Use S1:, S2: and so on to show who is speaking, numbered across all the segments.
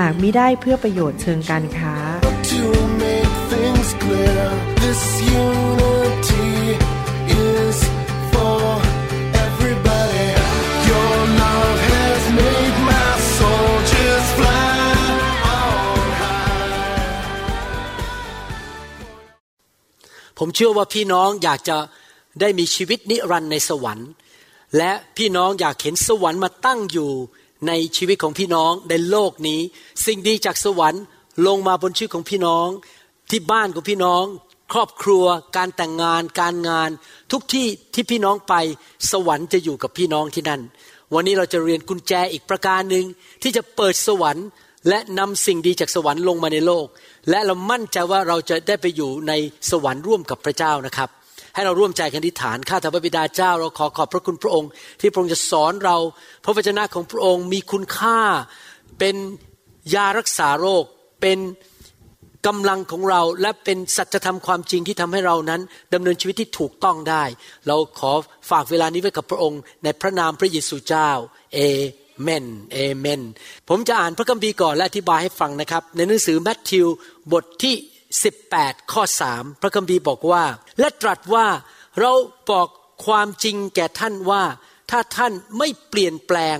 S1: หากมิได้เพื่อประโยชน์เชิงการค้า
S2: ผมเชื่อว่าพี่น้องอยากจะได้มีชีวิตนิรันดร์ในสวรรค์ และพี่น้องอยากเห็นสวรรค์มาตั้งอยู่ ในชีวิตของพี่น้องในโลกนี้ สิ่งดีจากสวรรค์ลงมาบนชีวิตของพี่น้อง ที่บ้านของพี่น้อง ครอบครัว การแต่งงาน การงาน ทุกที่ที่พี่น้องไปสวรรค์จะอยู่กับพี่น้องที่นั่น วันนี้เราจะเรียนกุญแจอีกประการหนึ่งที่จะเปิดสวรรค์ และนำสิ่งดีจากสวรรค์ลงมาในโลก และเรามั่นใจว่าเราจะได้ไปอยู่ในสวรรค์ร่วมกับพระเจ้านะครับ ให้เราร่วมใจกันอธิษฐานข้าแต่พระบิดาเจ้า เราขอขอบพระคุณพระองค์ ที่พระองค์จะสอนเรา พระวจนะของพระองค์มีคุณค่า เป็นยารักษาโรค เป็นกำลังของเราและเป็นสัจธรรมความจริงที่ทำให้เรานั้นดำเนินชีวิตที่ถูกต้องได้ เราขอฝากเวลานี้ไว้กับพระองค์ ในพระนามพระเยซูเจ้าเอเมนเอเมน ผมจะอ่านพระคัมภีร์ก่อนและอธิบายให้ฟังนะครับ ในหนังสือแมทธิวบทที่ 18 ข้อ 3 พระคัมภีร์บอกว่า และตรัสว่าเราบอกความจริงแก่ท่านว่า ถ้าท่านไม่เปลี่ยนแปลง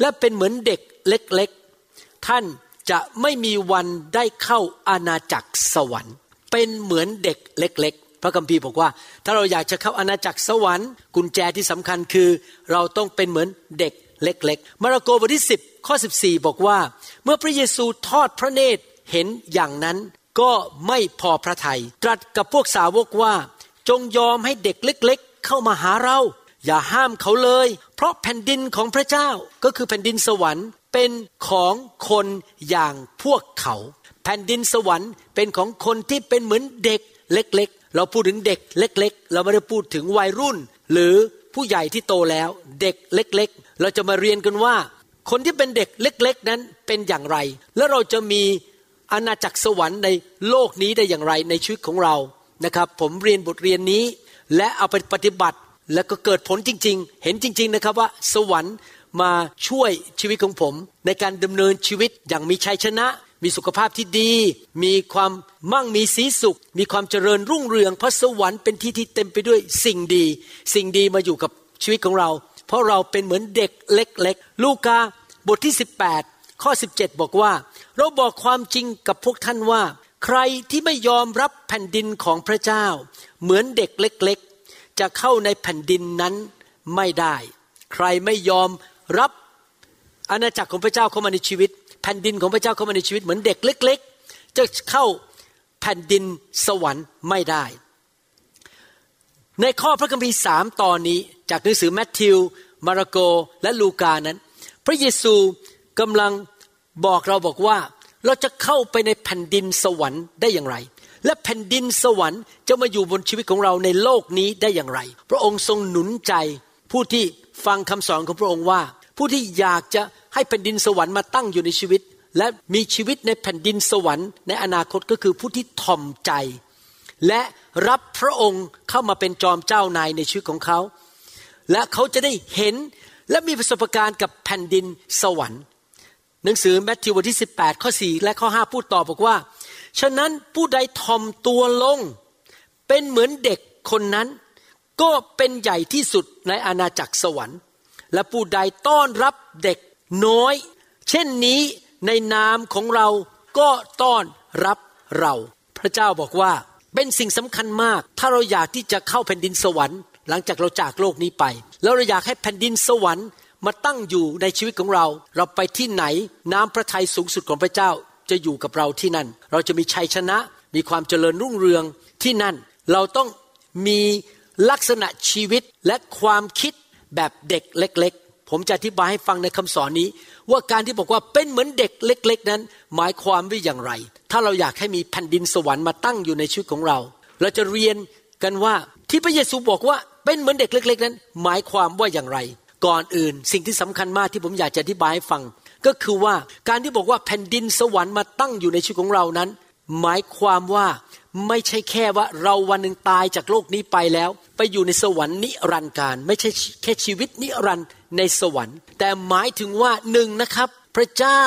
S2: และเป็นเหมือนเด็กเล็กๆ ท่านจะไม่มีวันได้เข้าอาณาจักรสวรรค์ เป็นเหมือนเด็กเล็ก ๆ พระคัมภีร์บอกว่า ถ้าเราอยากจะเข้าอาณาจักรสวรรค์ กุญแจที่สำคัญคือ เราต้องเป็นเหมือนเด็กเล็ก ๆ มาระโกบทที่ 10 ข้อ 14 บอกว่า เมื่อพระเยซูทอดพระเนตรเห็นอย่างนั้น ก็ไม่พอพระทยัยตรัสกับพวกสาวกว่าจงยอมให้เด็กเล็ก ๆ เข้ามาหาเรา อย่าห้ามเขาเลย เพราะแผ่นดินของพระเจ้าก็คือแผ่นดินสวรรค์ เป็นของคนอย่างพวกเขา แผ่นดินสวรรค์เป็นของคนที่เป็นเหมือนเด็กเล็ก ๆ เราพูดถึงเด็กเล็ก ๆ เราไม่ได้พูดถึงวัยรุ่น หรือผู้ใหญ่ที่โตแล้ว เด็กเล็ก ๆ เราจะมาเรียนกันว่า คนที่เป็นเด็กเล็ก ๆ นั้นเป็นอย่างไร แล้วเราจะมี อาณาจักรสวรรค์ในโลกนี้ได้อย่างไรในชีวิตของเรานะครับ ผมเรียนบทเรียนนี้ และเอาไปปฏิบัติแล้วก็เกิดผลจริง ๆ เห็นจริง ๆนะครับว่าสวรรค์มาช่วยชีวิตของผม ในการดำเนินชีวิตอย่างมีชัยชนะ มีสุขภาพที่ดี มีความมั่งมีสีสุข มีความเจริญรุ่งเรืองเพราะสวรรค์เป็นที่ที่เต็มไปด้วยสิ่งดี สิ่งดีมาอยู่กับชีวิตของเรา เพราะเราเป็นเหมือนเด็กเล็ก ๆ ลูกาบทที่ 18 ข้อ 17 บอกว่า เราบอกความจริงกับพวกท่านว่า ใครที่ไม่ยอมรับแผ่นดินของพระเจ้า เหมือนเด็กเล็กๆ จะเข้าในแผ่นดินนั้นไม่ได้ ใครไม่ยอมรับอาณาจักรของพระเจ้าเข้ามาในชีวิต แผ่นดินของพระเจ้าเข้ามาในชีวิต เหมือนเด็กเล็ก ๆ จะเข้าแผ่นดินสวรรค์ไม่ได้ ในข้อพระคัมภีร์สามตอนนี้จากหนังสือแมทธิว มาระโกและลูกานั้น พระเยซูกำลัง บอกเราบอกว่าเราจะเข้าไปในแผ่นดินสวรรค์ได้อย่างไร และแผ่นดินสวรรค์จะมาอยู่บนชีวิตของเราในโลกนี้ได้อย่างไร พระองค์ทรงหนุนใจผู้ที่ฟังคำสอนของพระองค์ว่า ผู้ที่อยากจะให้แผ่นดินสวรรค์มาตั้งอยู่ในชีวิต และมีชีวิตในแผ่นดินสวรรค์ในอนาคตก็คือผู้ที่ถ่อมใจ และรับพระองค์เข้ามาเป็นจอมเจ้านายในชีวิตของเขา และเขาจะได้เห็นและมีประสบการณ์กับแผ่นดินสวรรค์ หนังสือแมทธิวบทที่ 18 ข้อ 4 และข้อ 5 พูดต่อบอกว่า ฉะนั้นผู้ใดทอมตัวลง เป็นเหมือนเด็กคนนั้น ก็เป็นใหญ่ที่สุดในอาณาจักรสวรรค์ และผู้ใดต้อนรับเด็กน้อย เช่นนี้ในนามของเราก็ต้อนรับเรา พระเจ้าบอกว่าเป็นสิ่งสำคัญมาก ถ้าเราอยากที่จะเข้าแผ่นดินสวรรค์ หลังจากเราจากโลกนี้ไป แล้วเราอยากให้แผ่นดินสวรรค์ มาตั้งอยู่ในชีวิตของเรา เราไปที่ไหนน้ำพระทัยสูงสุดของพระเจ้าจะอยู่กับเราที่นั่น เราจะมีชัยชนะ มีความเจริญรุ่งเรืองที่นั่น เราต้องมีลักษณะชีวิตและความคิดแบบเด็กเล็ก ๆ ผมจะอธิบายให้ฟังในคำสอนนี้ ว่าการที่บอกว่าเป็นเหมือนเด็กเล็ก ๆ นั้น หมายความว่าอย่างไร ถ้าเราอยากให้มีแผ่นดินสวรรค์มาตั้งอยู่ในชีวิตของเรา เราจะเรียนกันว่าที่พระเยซูบอกว่าเป็นเหมือนเด็กเล็ก ๆ นั้น หมายความว่าอย่างไร ก่อนอื่น สิ่งที่สำคัญมากที่ผมอยากจะอธิบายให้ฟัง ก็คือว่าการที่บอกว่าแผ่นดินสวรรค์มาตั้งอยู่ในชีวิตของเรานั้น หมายความว่าไม่ใช่แค่ว่าเราวันหนึ่งตายจากโลกนี้ไปแล้ว ไปอยู่ในสวรรค์นิรันดร์การ ไม่ใช่แค่ชีวิตนิรันดร์ในสวรรค์ แต่หมายถึงว่าหนึ่งนะครับ พระเจ้า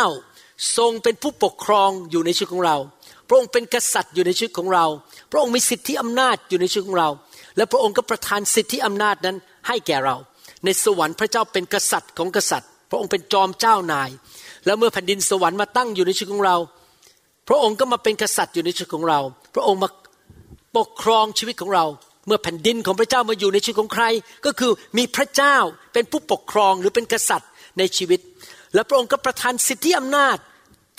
S2: ทรงเป็นผู้ปกครองอยู่ในชีวิตของเรา พระองค์เป็นกษัตริย์อยู่ในชีวิตของเรา พระองค์มีสิทธิอำนาจอยู่ในชีวิตของเรา และพระองค์ก็ประทานสิทธิอำนาจนั้นให้แก่เรา ในสวรรค์พระเจ้าเป็นกษัตริย์ของกษัตริย์ พระองค์เป็นจอมเจ้านาย แล้วเมื่อแผ่นดินสวรรค์มาตั้งอยู่ในชีวิตของเรา พระองค์ก็มาเป็นกษัตริย์อยู่ในชีวิตของเรา พระองค์มาปกครองชีวิตของเรา เมื่อแผ่นดินของพระเจ้ามาอยู่ในชีวิตของใคร ก็คือมีพระเจ้าเป็นผู้ปกครองหรือเป็นกษัตริย์ในชีวิต และพระองค์ก็ประทานสิทธิอำนาจ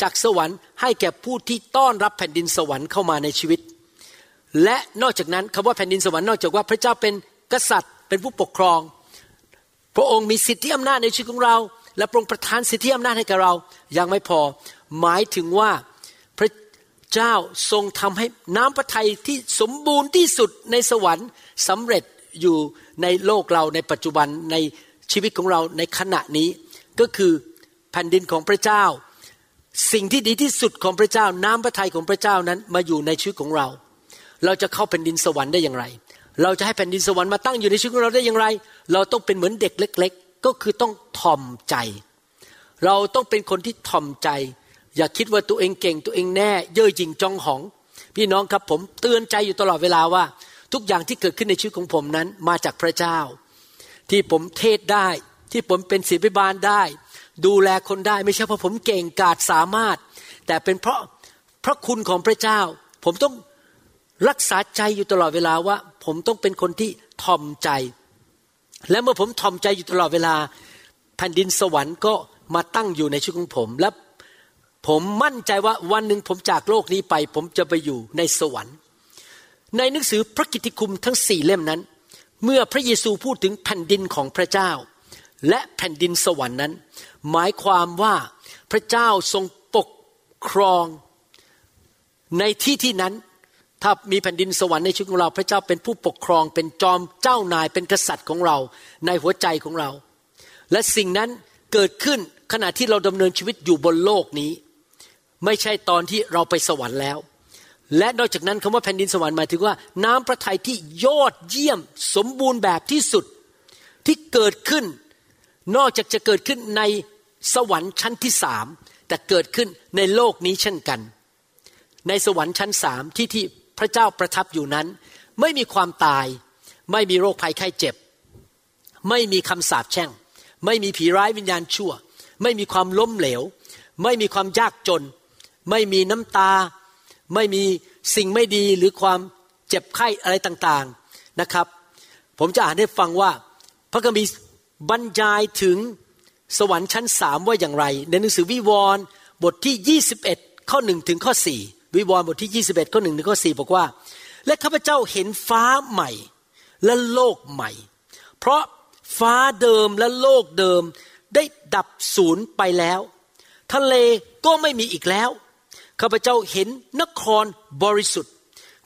S2: จากสวรรค์ให้แก่ผู้ที่ต้อนรับแผ่นดินสวรรค์เข้ามาในชีวิต และนอกจากนั้นคำว่าแผ่นดินสวรรค์นอกจากว่าพระเจ้าเป็นกษัตริย์ เป็นผู้ปกครอง พระองค์มีสิทธิอำนาจในชีวิตของเรา และพระองค์ประทานสิทธิอำนาจให้แก่เรา ยังไม่พอ หมายถึงว่าพระเจ้าทรงทำให้น้ำพระทัยที่สมบูรณ์ที่สุดในสวรรค์สำเร็จอยู่ในโลกเราในปัจจุบันในชีวิตของเราในขณะนี้ ก็คือแผ่นดินของพระเจ้า สิ่งที่ดีที่สุดของพระเจ้า น้ำพระทัยของพระเจ้านั้นมาอยู่ในชีวิตของเรา เราจะเข้าแผ่นดินสวรรค์ได้อย่างไร เราจะให้แผ่นดินสวรรค์มาตั้งอยู่ในชีวิตของเราได้อย่างไร เราต้องเป็นเหมือนเด็กเล็ก ๆ ก็คือต้องทอมใจ เราต้องเป็นคนที่ทอมใจ อย่าคิดว่าตัวเองเก่งตัวเองแน่ เย่อหยิ่งจองหอง พี่น้องครับผมเตือนใจอยู่ตลอดเวลาว่า ทุกอย่างที่เกิดขึ้นในชีวิตของผมนั้นมาจากพระเจ้า ที่ผมเทศได้ที่ผมเป็นศิบิบาลได้ ดูแลคนได้ไม่ใช่เพราะผมเก่งกาจสามารถ แต่เป็นเพราะพระคุณของพระเจ้า ผมต้อง รักษาใจอยู่ตลอดเวลาว่า ผมต้องเป็นคนที่ทอมใจ และเมื่อผมทอมใจอยู่ตลอดเวลา แผ่นดินสวรรค์ก็มาตั้งอยู่ในชีวิตของผม และผมมั่นใจว่าวันหนึ่งผมจากโลกนี้ไป ผมจะไปอยู่ในสวรรค์ ในหนังสือพระกิตติคุณทั้งสี่เล่มนั้น เมื่อพระเยซูพูดถึงแผ่นดินของพระเจ้า และแผ่นดินสวรรค์นั้น หมายความว่าพระเจ้าทรงปกครองในที่ที่นั้น ถ้ามีแผ่นดินสวรรค์ในชีวิตของเรา พระเจ้าเป็นผู้ปกครอง เป็นจอมเจ้านาย เป็นกษัตริย์ของเรา ในหัวใจของเรา และสิ่งนั้นเกิดขึ้นขณะที่เราดำเนินชีวิตอยู่บนโลกนี้ ไม่ใช่ตอนที่เราไปสวรรค์แล้ว และนอกจากนั้นคำว่าแผ่นดินสวรรค์หมายถึงว่า น้ำพระทัยที่ยอดเยี่ยมสมบูรณ์แบบที่สุดที่เกิดขึ้น นอกจากจะเกิดขึ้นในสวรรค์ชั้นที่สามแต่เกิดขึ้นในโลกนี้เช่นกัน ในสวรรค์ชั้นสามที่ที่ พระเจ้าประทับอยู่นั้น ไม่มีความตาย ไม่มีโรคภัยไข้เจ็บ ไม่มีคำสาปแช่ง ไม่มีผีร้ายวิญญาณชั่ว ไม่มีความล้มเหลว ไม่มีความยากจน ไม่มีน้ำตา ไม่มีสิ่งไม่ดีหรือความเจ็บไข้อะไรต่างๆนะครับ ผมจะอ่านให้ฟังว่า พระคัมภีร์บรรยายถึงสวรรค์ชั้นสามว่าอย่างไร ในหนังสือวิวรณ์บทที่ 21 ข้อหนึ่งถึงข้อสี่ วิวรณ์บทที่ 21 ข้อหนึ่งถึงข้อสี่บอกว่า และข้าพเจ้าเห็นฟ้าใหม่ และโลกใหม่ เพราะฟ้าเดิมและโลกเดิมได้ดับสูญไปแล้ว ทะเลก็ไม่มีอีกแล้วข้าพเจ้าเห็นนครบริสุทธิ์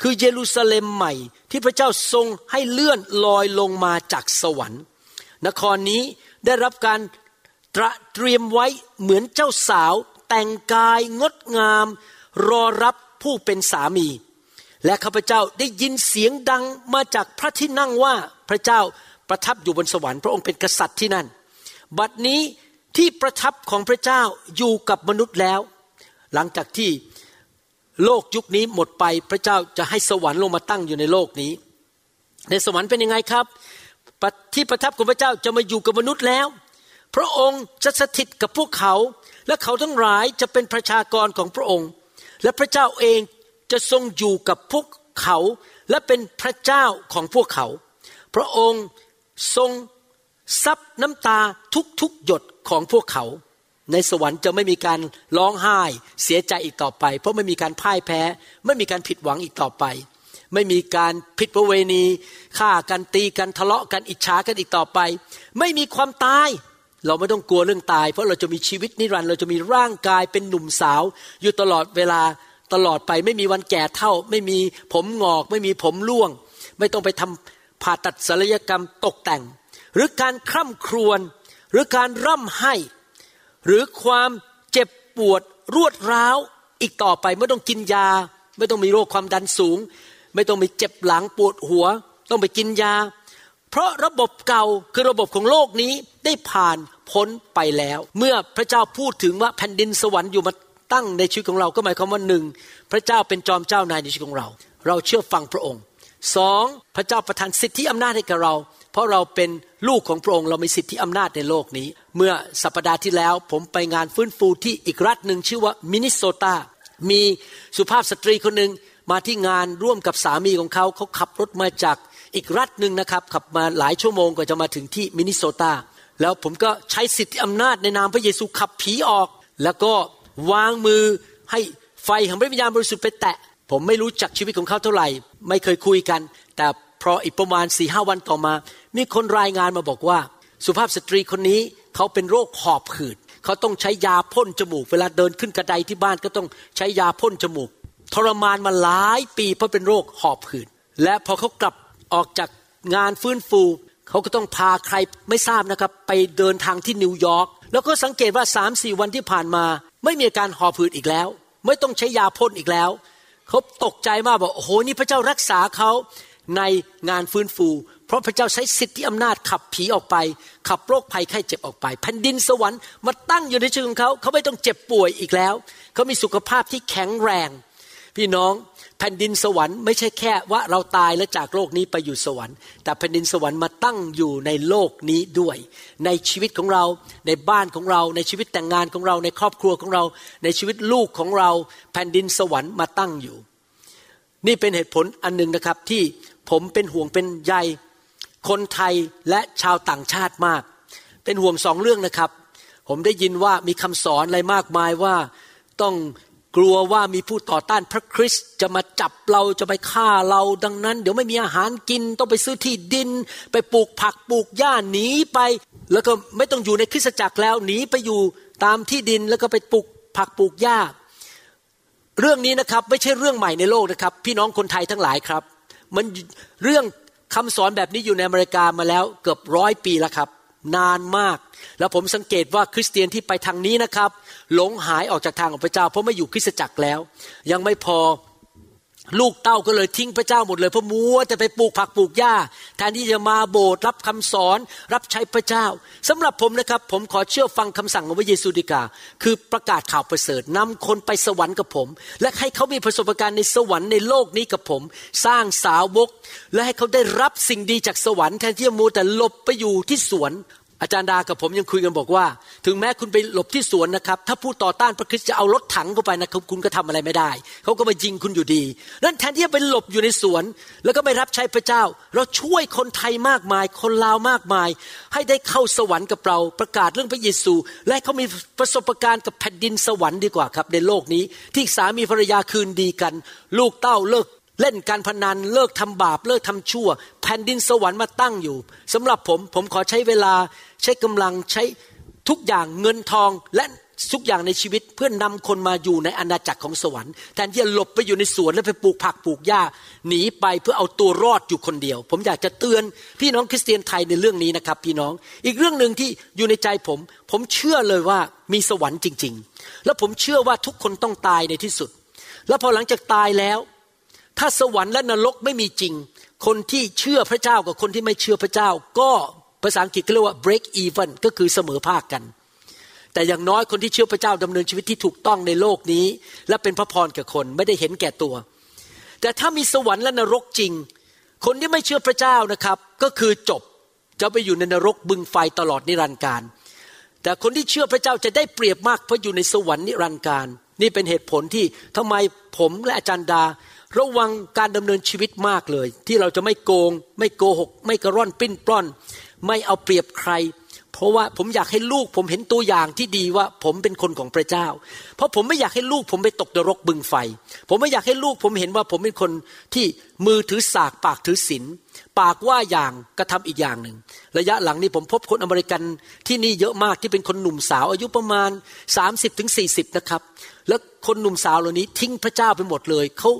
S2: คือเยรูซาเล็มใหม่ ที่พระเจ้าทรงให้เลื่อนลอยลงมาจากสวรรค์ นครนี้ได้รับการตระเตรียมไว้เหมือนเจ้าสาว แต่งกายงดงาม รอรับผู้เป็นสามี และข้าพเจ้าได้ยินเสียงดังมาจากพระที่นั่งว่าพระเจ้าประทับอยู่บนสวรรค์พระองค์เป็นกษัตริย์ที่นั่น บัดนี้ที่ประทับของพระเจ้าอยู่กับมนุษย์แล้ว หลังจากที่โลกยุคนี้หมดไปพระเจ้าจะให้สวรรค์ลงมาตั้งอยู่ในโลกนี้ ในสวรรค์เป็นยังไงครับ ที่ประทับของพระเจ้าจะมาอยู่กับมนุษย์แล้ว พระองค์จะสถิตกับพวกเขา และเขาทั้งหลายจะเป็นประชากรของพระองค์ และพระเจ้าเองจะทรงอยู่กับพวกเขาและเป็นพระเจ้าของพวกเขา พระองค์ทรงซับน้ำตาทุกๆหยดของพวกเขา ในสวรรค์จะไม่มีการร้องไห้เสียใจอีกต่อไป เพราะไม่มีการพ่ายแพ้ ไม่มีการผิดหวังอีกต่อไป ไม่มีการผิดประเวณีฆ่ากันตีกันทะเลาะกันอิจฉากันอีกต่อไป ไม่มีความตาย เราไม่ต้องกลัวเรื่องตาย เพราะเราจะมีชีวิตนิรันดร์เราจะมีร่างกายเป็นหนุ่มสาว อยู่ตลอดเวลาตลอดไปไม่มีวันแก่เท่า ไม่มีผมงอก ไม่มีผมร่วง ไม่ต้องไปทำผ่าตัดศัลยกรรมตกแต่ง หรือการคร่ำครวญหรือการร่ำไห้ หรือความเจ็บปวดรวดร้าวอีกต่อไปไม่ต้องกินยา ไม่ต้องมีโรคความดันสูง ไม่ต้องมีเจ็บหลังปวดหัว ต้องไปกินยา เพราะระบบเก่าคือระบบของโลกนี้ได้ผ่านพ้นไปแล้ว เมื่อพระเจ้าพูดถึงว่าแผ่นดินสวรรค์อยู่มาตั้งในชีวิตของเราก็หมายความว่าหนึ่งพระเจ้าเป็นจอมเจ้านายในชีวิตของเรา เราเชื่อฟังพระองค์สองพระเจ้าประทานสิทธิอำนาจให้กับเรา เพราะเราเป็นลูกของพระองค์เรามีสิทธิอำนาจในโลกนี้ เมื่อสัปปดาห์ที่แล้ว ผมไปงานฟื้นฟูที่อีกรัฐหนึ่งชื่อว่ามินนิโซตา มีสุภาพสตรีคนหนึ่งมาที่งานร่วมกับสามีของเขาเขาขับรถมาจาก อีกรัฐหนึ่งนะครับ ขับมาหลายชั่วโมงกว่าจะมาถึงที่มินนิโซตา แล้วผมก็ใช้สิทธิอำนาจในนามพระเยซูขับผีออก แล้วก็วางมือให้ไฟของพระวิญญาณบริสุทธิ์ไปแตะ ผมไม่รู้จักชีวิตของเขาเท่าไหร่ ไม่เคยคุยกัน แต่พออีกประมาณสี่ห้าวันต่อมา มีคนรายงานมาบอกว่า สุภาพสตรีคนนี้เขาเป็นโรคหอบหืดเขาต้องใช้ยาพ่นจมูก เวลาเดินขึ้นกระไดที่บ้านก็ต้องใช้ยาพ่นจมูก ทรมานมาหลายปีเพราะเป็นโรคหอบหืดและพอเขากลับ ออกจากงานฟื้นฟูเขาก็ต้องพาใครไม่ทราบนะครับ ไปเดินทางที่นิวยอร์กแล้วก็สังเกตว่าสามสี่วันที่ผ่านมา ไม่มีอาการหอบหืดอีกแล้ว ไม่ต้องใช้ยาพ่นอีกแล้วเขาตกใจมากบอกโอ้โหนี่พระเจ้ารักษาเขาในงานฟื้นฟู เพราะพระเจ้าใช้สิทธิอำนาจขับผีออกไป ขับโรคภัยไข้เจ็บออกไปแผ่นดินสวรรค์มาตั้งอยู่ในชีวิตของเขาเขาไม่ต้องเจ็บป่วยอีกแล้วเขามีสุขภาพที่แข็งแรง พี่น้องแผ่นดินสวรรค์ไม่ใช่แค่ว่าเราตายแล้วจากโลกนี้ไปอยู่สวรรค์ แต่แผ่นดินสวรรค์มาตั้งอยู่ในโลกนี้ด้วย ในชีวิตของเราในบ้านของเราในชีวิตแต่งงานของเราในครอบครัวของเรา ในชีวิตลูกของเรา แผ่นดินสวรรค์มาตั้งอยู่ นี่เป็นเหตุผลอันหนึ่งนะครับที่ผมเป็นห่วงเป็นใยคนไทยและชาวต่างชาติมาก เป็นห่วงสองเรื่องนะครับ ผมได้ยินว่ามีคำสอนอะไรมากมายว่าต้อง กลัวว่ามีผู้ต่อต้านพระคริสต์จะมาจับเราจะไปฆ่าเราดังนั้น เดี๋ยวไม่มีอาหารกินต้องไปซื้อที่ดิน ไปปลูกผักปลูกหญ้าหนีไป แล้วก็ไม่ต้องอยู่ในคริสตจักรแล้วหนีไปอยู่ตามที่ดินแล้วก็ไปปลูกผักปลูกหญ้า เรื่องนี้นะครับไม่ใช่เรื่องใหม่ในโลกนะครับ พี่น้องคนไทยทั้งหลายครับ มันเรื่องคำสอนแบบนี้อยู่ในอเมริกามาแล้วเกือบร้อยปีแล้วครับ นานมาก แล้วผมสังเกตว่าคริสเตียนที่ไปทางนี้นะครับ หลงหายออกจากทางของพระเจ้า เพราะไม่อยู่คริสตจักรแล้ว ยังไม่พอ ลูกเต้าก็เลยทิ้งพระเจ้าหมดเลยเพราะมัวแต่ไปปลูกผักปลูกหญ้าแทนที่จะมาโบสถ์รับคำสอน รับใช้พระเจ้าสำหรับผมนะครับ ผมขอเชื่อฟังคำสั่งของพระเยซูดีกา คือประกาศข่าวประเสริฐนำคนไปสวรรค์กับผม และให้เขามีประสบการณ์ในสวรรค์ในโลกนี้กับผม สร้างสาวก และให้เขาได้รับสิ่งดีจากสวรรค์แทนที่จะมัวแต่หลบไปอยู่ที่สวน อาจารย์ดากับผมยังคุยกันบอกว่า ถึงแม้คุณไปหลบที่สวนนะครับ ถ้าผู้ต่อต้านพระคริสต์จะเอารถถังเข้าไปนะครับคุณก็ทำอะไรไม่ได้เขาก็มายิงคุณอยู่ดีนั้นแทนที่จะไปหลบอยู่ในสวน แล้วก็ไม่รับใช้พระเจ้า เราช่วยคนไทยมากมาย คนลาวมากมาย ให้ได้เข้าสวรรค์กับเราประกาศเรื่องพระเยซู และเขามีประสบการณ์กับแผ่นดินสวรรค์ดีกว่าครับ ในโลกนี้ที่สามีภรรยาคืนดีกัน ลูกเต้าเลิก เล่นการพนันเลิกทำบาปเลิกทำชั่ว แผ่นดินสวรรค์มาตั้งอยู่สำหรับผมผมขอใช้เวลาใช้กำลังใช้ทุกอย่างเงินทองและทุกอย่างในชีวิตเพื่อนนำคนมาอยู่ในอาณาจักรของสวรรค์แทนที่จะหลบไปอยู่ในสวนแล้วไปปลูกผักปลูกหญ้าหนีไปเพื่อเอาตัวรอดอยู่คนเดียว ผมอยากจะเตือนพี่น้องคริสเตียนไทยในเรื่องนี้นะครับ พี่น้องอีกเรื่องหนึ่งที่อยู่ในใจผม ผมเชื่อเลยว่ามีสวรรค์จริง ๆ แล้วผมเชื่อว่าทุกคนต้องตายในที่สุด แล้วพอหลังจากตายแล้ว ถ้าสวรรค์และนรกไม่มีจริง คนที่เชื่อพระเจ้ากับคนที่ไม่เชื่อพระเจ้า ก็ภาษาอังกฤษเรียกว่า break even ก็คือเสมอภาคกัน แต่อย่างน้อยคนที่เชื่อพระเจ้าดำเนินชีวิตที่ถูกต้องในโลกนี้ และเป็นพระพรแก่คนไม่ได้เห็นแก่ตัว แต่ถ้ามีสวรรค์และนรกจริง คนที่ไม่เชื่อพระเจ้านะครับ ก็คือจบจะไปอยู่ในนรกบึงไฟตลอดนิรันดร์การ แต่คนที่เชื่อพระเจ้าจะได้เปรียบมากเพราะอยู่ในสวรรค์นิรันดร์การ นี่เป็นเหตุผลที่ทำไมผมและอาจารย์ดา ระวังการดำเนินชีวิตมากเลย ที่เราจะไม่โกง ไม่โกหก ไม่กระร่อนปิ้นปล้อน ไม่เอาเปรียบใคร เพราะว่าผมอยากให้ลูกผมเห็นตัวอย่างที่ดีว่าผมเป็นคนของพระเจ้า เพราะผมไม่อยากให้ลูกผมไปตกนรกบึงไฟ ผมไม่อยากให้ลูกผมเห็นว่าผมเป็นคนที่มือถือสากปากถือศีลปากว่าอย่างกระทำอีกอย่างหนึ่ง ระยะหลังนี้ผมพบคนอเมริกันที่นี่เยอะมากที่เป็นคนหนุ่มสาวอายุประมาณ 30-40ถึงนะครับ แล้วคนหนุ่มสาวเหล่านี้ทิ้งพระเจ้าไปหมดเลยเขา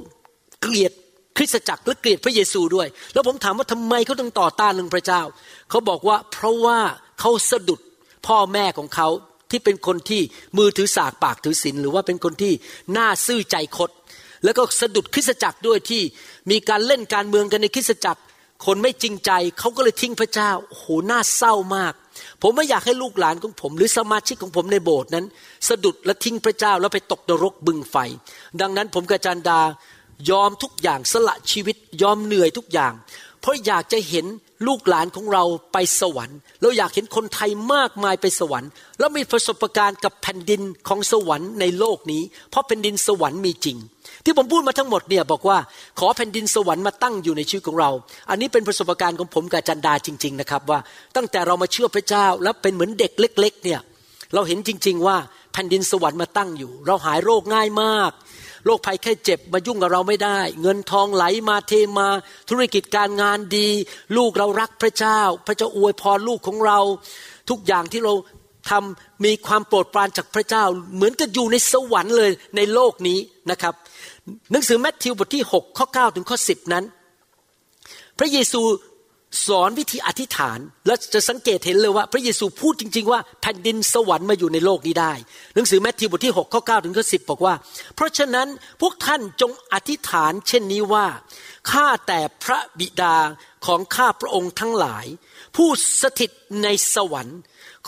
S2: เกลียดคริสตจักรและเกลียดพระเยซูด้วย แล้วผมถามว่าทำไมเขาต้องต่อต้านเรื่องพระเจ้า เขาบอกว่าเพราะว่าเขาสะดุดพ่อแม่ของเขาที่เป็นคนที่มือถือสากปากถือศีลหรือว่าเป็นคนที่หน้าซื่อใจคด แล้วก็สะดุดคริสตจักรด้วยที่มีการเล่นการเมืองกันในคริสตจักร คนไม่จริงใจเขาก็เลยทิ้งพระเจ้าโโหน่าเศร้ามาก ผมไม่อยากให้ลูกหลานของผม หรือสมาชิกของผมในโบสถ์นั้น สะดุดและทิ้งพระเจ้าแล้วไปตกนรกบึงไฟ ดังนั้นผมกับจันดา ยอมทุกอย่างสละชีวิตยอมเหนื่อยทุกอย่าง เพราะอยากจะเห็นลูกหลานของเราไปสวรรค์เราอยากเห็นคนไทยมากมายไปสวรรค์ แล้วมีประสบการณ์กับแผ่นดินของสวรรค์ในโลกนี้ เพราะแผ่นดินสวรรค์มีจริง ที่ผมพูดมาทั้งหมดเนี่ยบอกว่าขอแผ่นดินสวรรค์มาตั้งอยู่ในชีวิตของเรา อันนี้เป็นประสบการณ์ของผมกับจันดาจริง ๆ นะครับว่าตั้งแต่เรามาเชื่อพระเจ้าแล้วเป็นเหมือนเด็กเล็ก ๆ เนี่ยเราเห็นจริง ๆ ว่าแผ่นดินสวรรค์มาตั้งอยู่ เราหายโรคง่ายมาก โรคภัยแค่เจ็บมายุ่งกับเราไม่ได้ เงินทองไหลมาเทมา ธุรกิจการงานดี ลูกเรารักพระเจ้า พระเจ้าอวยพรลูกของเรา ทุกอย่างที่เราทำมีความโปรดปรานจากพระเจ้า เหมือนกับอยู่ในสวรรค์เลยในโลกนี้นะครับ หนังสือแมทธิวบทที่ 6 ข้อ 9 ถึงข้อ 10 นั้น พระเยซู สอนวิธีอธิษฐาน และจะสังเกตเห็นเลยว่า พระเยซูพูดจริง ๆ ว่าแผ่นดินสวรรค์มาอยู่ในโลกนี้ได้ หนังสือแมทธิวบทที่6ข้อ9ถึงข้อ10 บอกว่า เพราะฉะนั้นพวกท่านจงอธิษฐานเช่นนี้ว่า ข้าแต่พระบิดาของข้าพระองค์ทั้งหลาย ผู้สถิตในสวรรค์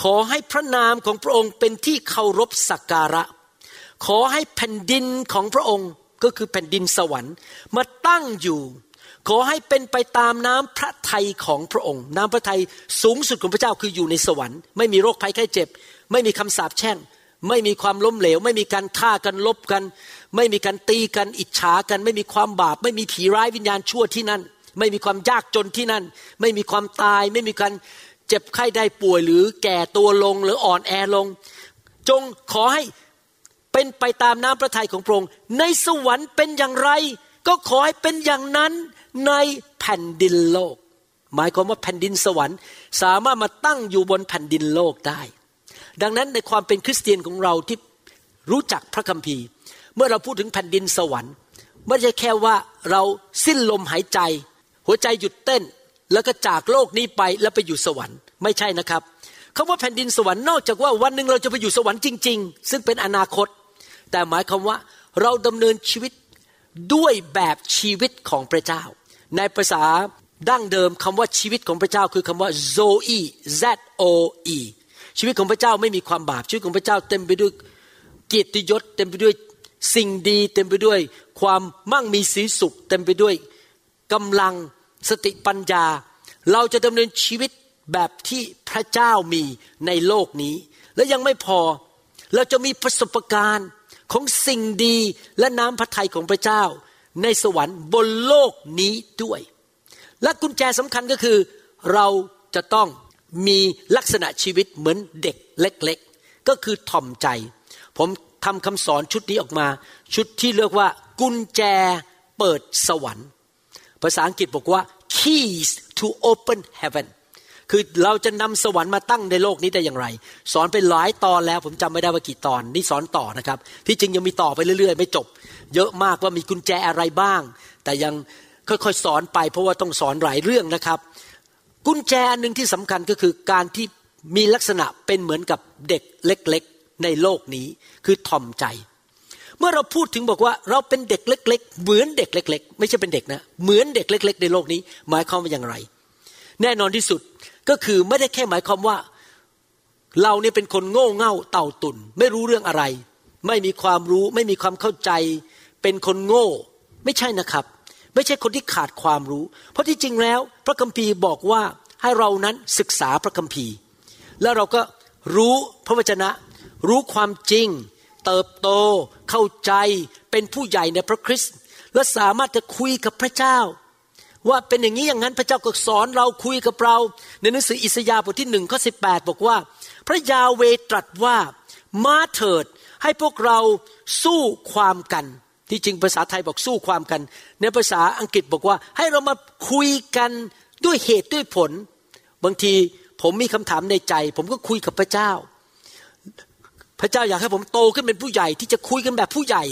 S2: ขอให้พระนามของพระองค์เป็นที่เคารพสักการะ ขอให้แผ่นดินของพระองค์ก็คือแผ่นดินสวรรค์มาตั้งอยู่ ขอให้เป็นไปตามน้ำพระทัยของพระองค์ น้ำพระทัยสูงสุดของพระเจ้าคืออยู่ในสวรรค์ไม่มีโรคภัยไข้เจ็บ ไม่มีคำสาปแช่ง ไม่มีความล้มเหลว ไม่มีการฆ่ากันลบกัน ไม่มีการตีกันอิจฉากัน ไม่มีความบาป ไม่มีผีร้ายวิญญาณชั่วที่นั่น ไม่มีความยากจนที่นั่น ไม่มีความตาย ไม่มีการเจ็บไข้ได้ป่วยหรือแก่ตัวลงหรืออ่อนแอลง จงขอให้เป็นไปตามน้ำพระทัยของพระองค์ในสวรรค์เป็นอย่างไร ก็ขอให้เป็นอย่างนั้น ในแผ่นดินโลก หมายความว่าแผ่นดินสวรรค์ สามารถมาตั้งอยู่บนแผ่นดินโลกได้ ดังนั้นในความเป็นคริสเตียนของเราที่รู้จักพระคัมภีร์ เมื่อเราพูดถึงแผ่นดินสวรรค์ไม่ใช่แค่ว่าเราสิ้นลมหายใจ หัวใจหยุดเต้น แล้วก็จากโลกนี้ไปแล้วไปอยู่สวรรค์ ไม่ใช่นะครับคำว่าแผ่นดินสวรรค์นอกจากว่าวันหนึ่งเราจะไปอยู่สวรรค์จริง ๆ ซึ่งเป็นอนาคต แต่หมายความว่าเราดำเนินชีวิตด้วยแบบชีวิตของพระเจ้า ในภาษาดั้งเดิมคำว่าชีวิตของพระเจ้าคือคำว่า zoe z o e ชีวิตของพระเจ้าไม่มีความบาปชีวิตของพระเจ้าเต็มไปด้วยเกียรติยศ เต็มไปด้วยสิ่งดีเต็มไปด้วยความมั่งมีสีสุข เต็มไปด้วยกำลังสติปัญญา เราจะดำเนินชีวิตแบบที่พระเจ้ามีในโลกนี้ และยังไม่พอเราจะมีประสบการณ์ของสิ่งดีและน้ำพระทัยของพระเจ้า ในสวรรค์บนโลกนี้ด้วย และกุญแจสำคัญก็คือ เราจะต้องมีลักษณะชีวิตเหมือนเด็กเล็กๆ ก็คือถ่อมใจ ผมทำคำสอนชุดนี้ออกมา ชุดที่เรียกว่า กุญแจเปิดสวรรค์ ภาษาอังกฤษบอกว่า keys to open heaven คือเราจะนำสวรรค์มาตั้งในโลกนี้ได้อย่างไร สอนไปหลายตอนแล้วผมจำไม่ได้ว่ากี่ตอน นี่สอนต่อนะครับ ที่จริงยังมีต่อไปเรื่อย ๆ ไม่จบ เยอะมากว่ามีกุญแจอะไรบ้าง แต่ยังค่อยๆสอนไป เพราะว่าต้องสอนหลายเรื่องนะครับ กุญแจอันหนึ่งที่สำคัญก็คือการที่มีลักษณะเป็นเหมือนกับเด็กเล็กๆ ในโลกนี้คือทอมใจ เมื่อเราพูดถึงบอกว่าเราเป็นเด็กเล็ก ๆ เหมือนเด็กเล็ก ๆ ไม่ใช่เป็นเด็กนะเหมือนเด็กเล็ก ๆ ในโลกนี้ หมายความว่าอย่างไร แน่นอนที่สุดก็คือไม่ได้แค่หมายความว่าเราเนี่ยเป็นคนโง่เง่าเต่าตุ่น ไม่รู้เรื่องอะไร ไม่มีความรู้ ไม่มีความเข้าใจ เป็นคนโง่ ไม่ใช่นะครับ ไม่ใช่คนที่ขาดความรู้ เพราะที่จริงแล้ว พระคัมภีร์บอกว่าให้เรานั้นศึกษาพระคัมภีร์ แล้วเราก็รู้พระวจนะ รู้ความจริง เติบโต เข้าใจ เป็นผู้ใหญ่ในพระคริสต์และสามารถจะคุยกับพระเจ้า ว่าเป็นอย่างนี้อย่างนั้นพระเจ้าก็สอนเราคุยกับเรา ในหนังสืออิสยาห์บทที่หนึ่งข้อสิบอกว่า พระยาเวตรัสว่ามาเถิดให้พวกเราสู้ความกัน ที่จริงภาษาไทยบอกสู้ความกัน ในภาษาอังกฤษบอกว่า ให้เรามาคุยกันด้วยเหตุด้วยผล บางทีผมมีคำถามในใจ ผมก็คุยกับพระเจ้า พระเจ้าอยากให้ผมโตขึ้นเป็นผู้ใหญ่ที่จะคุยกันแบบผู้ใหญ่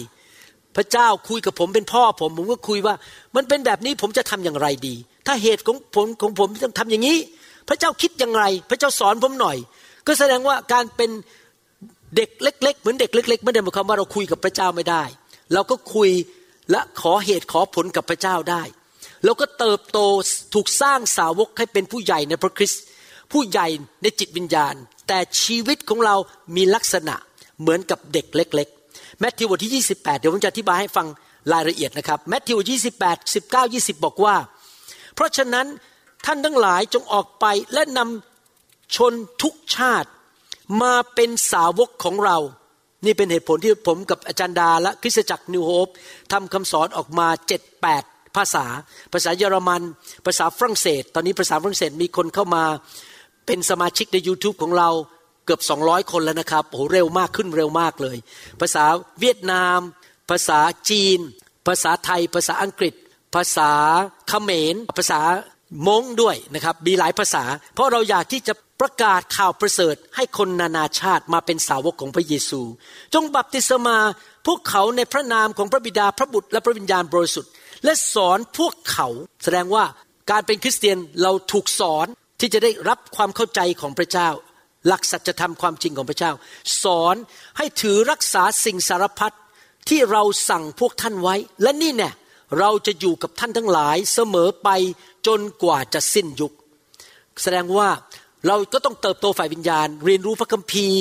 S2: พระเจ้าคุยกับผมเป็นพ่อผม ผมก็คุยว่า มันเป็นแบบนี้ผมจะทำอย่างไรดี ถ้าเหตุของผมของผมต้องทำอย่างนี้ พระเจ้าคิดอย่างไร พระเจ้าสอนผมหน่อย ก็แสดงว่าการเป็นเด็กเล็ก ๆ เหมือนเด็กเล็ก ๆ ไม่ได้หมายความว่าเราคุยกับพระเจ้าไม่ได้ เราก็คุยและขอเหตุขอผลกับพระเจ้าได้ เราก็เติบโตถูกสร้างสาวกให้เป็นผู้ใหญ่ในพระคริสต์ผู้ใหญ่ในจิตวิญญาณ แต่ชีวิตของเรามีลักษณะเหมือนกับเด็กเล็ก ๆ แมทธิวบทที่ 28 เดี๋ยวผมจะอธิบายให้ฟังรายละเอียดนะครับ แมทธิว 28 19 20 บอกว่า เพราะฉะนั้นท่านทั้งหลายจงออกไปและนำชนทุกชาติมาเป็นสาวกของเรา นี่เป็นเหตุผลที่ผมกับอาจารย์ดาและคริสตจักรนิวโฮปทำคำสอนออกมาเจ็ดแปดภาษา ภาษาเยอรมัน ภาษาฝรั่งเศส ตอนนี้ภาษาฝรั่งเศสมีคนเข้ามาเป็นสมาชิกใน YouTube ของเราเกือบ 200 คนแล้วนะครับโอ้เร็วมากขึ้นเร็วมากเลย ภาษาเวียดนาม ภาษาจีน ภาษาไทย ภาษาอังกฤษ ภาษาเขมร ภาษามงด้วยนะครับมีหลายภาษา เพราะเราอยากที่จะ ประกาศข่าวประเสริฐให้คนนานาชาติมาเป็นสาวกของพระเยซู จงบัพติศมาพวกเขาในพระนามของพระบิดาพระบุตรและพระวิญญาณบริสุทธิ์และสอนพวกเขา แสดงว่าการเป็นคริสเตียนเราถูกสอนที่จะได้รับความเข้าใจของพระเจ้า หลักสัจธรรมความจริงของพระเจ้า สอนให้ถือรักษาสิ่งสารพัดที่เราสั่งพวกท่านไว้ และนี่แน่เราจะอยู่กับท่านทั้งหลายเสมอไปจนกว่าจะสิ้นยุค แสดงว่า เราก็ต้องเติบโตฝ่ายวิญญาณ เรียนรู้พระคัมภีร์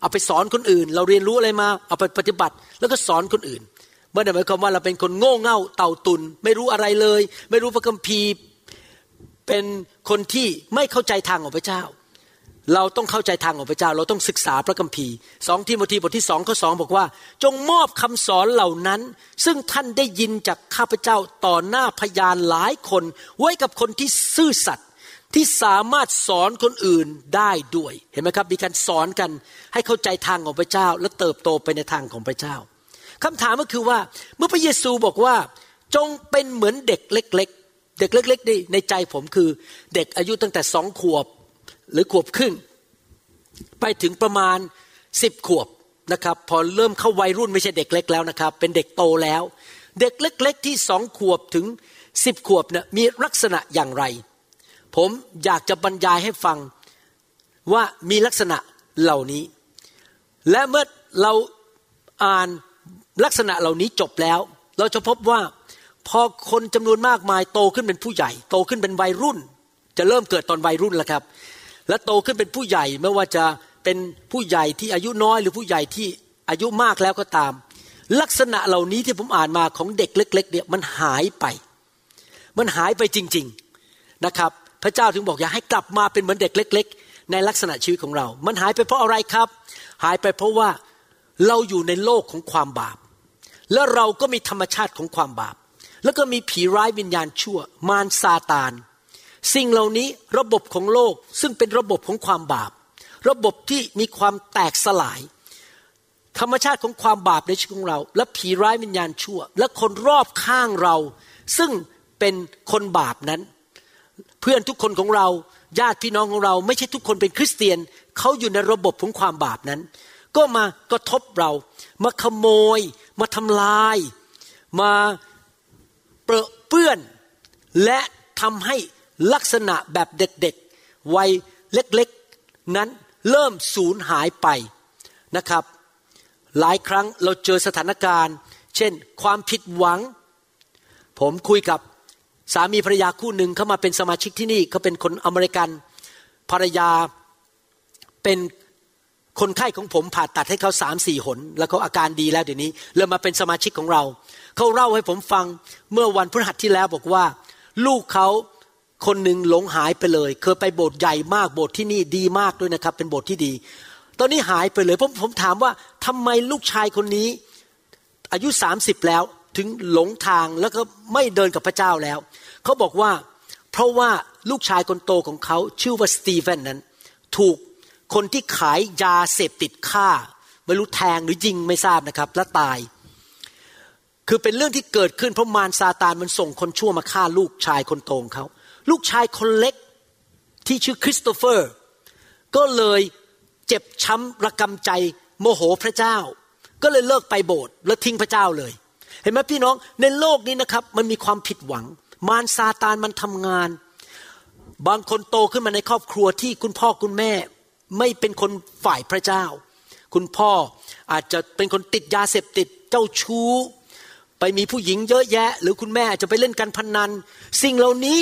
S2: เอาไปสอนคนอื่น เราเรียนรู้อะไรมา เอาไปปฏิบัติ แล้วก็สอนคนอื่นไม่ได้หมายความว่าเราเป็นคนโง่เง่าเต่าตุน ไม่รู้อะไรเลย ไม่รู้พระคัมภีร์เป็นคนที่ไม่เข้าใจทางของพระเจ้า เราต้องเข้าใจทางของพระเจ้า เราต้องศึกษาพระคัมภีร์สองทิโมธีบทที่สองข้อสองบอกว่า จงมอบคำสอนเหล่านั้น ซึ่งท่านได้ยินจากข้าพเจ้าต่อหน้าพยานหลายคน ไว้กับคนที่ซื่อสัตย์ ที่สามารถสอนคนอื่นได้ด้วย เห็นไหมครับ มีการสอนกันให้เข้าใจทางของพระเจ้า และเติบโตไปในทางของพระเจ้าคำถามก็คือว่าเมื่อพระเยซูบอกว่า จงเป็นเหมือนเด็กเล็ก ๆ เด็กเล็กๆในในใจผมคือ เด็กอายุตั้งแต่สองขวบ หรือขวบครึ่ง ไปถึงประมาณสิบขวบนะครับพอเริ่มเข้าวัยรุ่นไม่ใช่เด็กเล็กแล้วนะครับ เป็นเด็กโตแล้ว เด็กเล็ก ๆ ที่สองขวบถึงสิบขวบเนี่ยมีลักษณะอย่างไร ผมอยากจะบรรยายให้ฟังว่ามีลักษณะเหล่านี้ และเมื่อเราอ่านลักษณะเหล่านี้จบแล้ว เราจะพบว่าพอคนจำนวนมากมายโตขึ้นเป็นผู้ใหญ่ โตขึ้นเป็นวัยรุ่น จะเริ่มเกิดตอนวัยรุ่นแล้วครับ และโตขึ้นเป็นผู้ใหญ่ไม่ว่าจะเป็นผู้ใหญ่ที่อายุน้อยหรือผู้ใหญ่ที่อายุมากแล้วก็ตาม ลักษณะเหล่านี้ที่ผมอ่านมาของเด็กเล็ก ๆ เนี่ยมันหายไป มันหายไปจริง ๆนะครับ พระเจ้าถึงบอกอย่าให้กลับมาเป็นเหมือนเด็กเล็ก ๆ ในลักษณะชีวิตของเรา มันหายไปเพราะอะไรครับ หายไปเพราะว่าเราอยู่ในโลกของความบาป แล้วเราก็มีธรรมชาติของความบาป แล้วก็มีผีร้ายวิญญาณชั่ว มารซาตาน สิ่งเหล่านี้ระบบของโลกซึ่งเป็นระบบของความบาป ระบบที่มีความแตกสลาย ธรรมชาติของความบาปในชีวิตของเรา และผีร้ายวิญญาณชั่ว และคนรอบข้างเรา ซึ่งเป็นคนบาปนั้น เพื่อนทุกคนของเราญาติพี่น้องของเรา ไม่ใช่ทุกคนเป็นคริสเตียนเขาอยู่ในระบบของความบาปนั้น ก็มากระทบเรา มาขโมย มาทำลาย มาเปรอะเปื้อน และทำให้ลักษณะแบบเด็กๆวัยเล็กๆนั้นเริ่มสูญหายไปนะครับ หลายครั้งเราเจอสถานการณ์ เช่น ความผิดหวัง ผมคุยกับ สามีภรรยาคู่หนึ่งเขามาเป็นสมาชิกที่นี่เขาเป็นคนอเมริกันภรรยาเป็นคนไข้ของผมผ่าตัดให้เขาสามสี่หน แล้วเขาอาการดีแล้วเดี๋ยวนี้เริ่มมาเป็นสมาชิกของเรา เขาเล่าให้ผมฟังเมื่อวันพฤหัสที่แล้วบอกว่า ลูกเขาคนหนึ่งหลงหายไปเลย เคยไปโบสถ์ใหญ่มากโบสถ์ที่นี่ดีมากด้วยนะครับ เป็นโบสถ์ที่ดี ตอนนี้หายไปเลยผมผมถามว่าทำไมลูกชายคนนี้ อายุสามสิบแล้ว ถึงหลงทางแล้วก็ไม่เดินกับพระเจ้าแล้ว เขาบอกว่าเพราะว่าลูกชายคนโตของเขาชื่อว่าสตีเฟนนั้น ถูกคนที่ขายยาเสพติดฆ่า ไม่รู้แทงหรือยิงไม่ทราบนะครับ และตาย คือเป็นเรื่องที่เกิดขึ้นเพราะมารซาตานมันส่งคนชั่วมาฆ่าลูกชายคนโตของเขา ลูกชายคนเล็กที่ชื่อคริสโตเฟอร์ ก็เลยเจ็บช้ำระกำใจโมโหพระเจ้า ก็เลยเลิกไปโบสถ์แล้วทิ้งพระเจ้าเลย ห็นไหมพี่น้องในโลกนี้นะครับ มันมีความผิดหวัง มารซาตานมันทำงาน บางคนโตขึ้นมาในครอบครัวที่คุณพ่อคุณแม่ ไม่เป็นคนฝ่ายพระเจ้า คุณพ่ออาจจะเป็นคนติดยาเสพติดเจ้าชู้ ไปมีผู้หญิงเยอะแยะ หรือคุณแม่อาจจะไปเล่นการพนนัน สิ่งเหล่านี้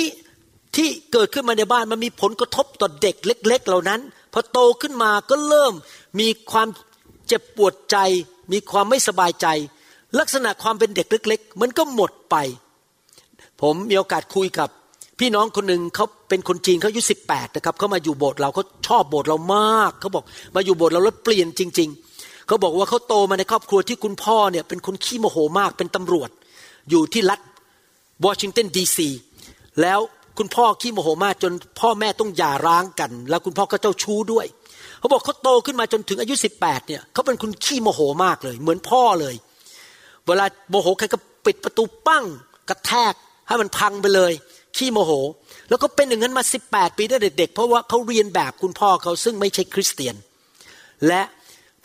S2: ที่เกิดขึ้นมาในบ้านมันมีผลกระทบต่อเด็กเล็ก ๆ เหล่านั้นพอโตขึ้นมาก็เริ่มมีความเจ็บปวดใจ มีความไม่สบายใจ ลักษณะความเป็นเด็กเล็ก ๆ มันก็หมดไป ผมมีโอกาสคุยกับ พี่น้องคนหนึ่งเขาเป็นคนจีนเขาอายุสิบแปดนะครับเขามาอยู่โบสถ์เราเขาชอบโบสถ์เรามากเขาบอกมาอยู่โบสถ์เราแล้วเปลี่ยนจริง ๆเขาบอกว่าเขาโตมาในครอบครัวที่คุณพ่อเนี่ยเป็นคนขี้โมโหมากเป็นตำรวจ อยู่ที่รัฐวอชิงตันดีซีแล้วคุณพ่อขี้โมโหมากจนพ่อแม่ต้องหย่าร้างกัน แล้วคุณพ่อก็เจ้าชู้ด้วย เขาบอกเขาโตขึ้นมาจนถึงอายุสิบแปดเนี่ยเขาเป็นคนขี้โมโหมากเลย เหมือนพ่อเลย เวลาโมโหใครก็ปิดประตูปั้งกระแทกให้มันพังไปเลย ขี้โมโห แล้วก็เป็นอย่างนั้นมาสิบแปดปีตั้งแต่เด็กๆเพราะว่าเขาเรียนแบบคุณพ่อเขาซึ่งไม่ใช่คริสเตียน และ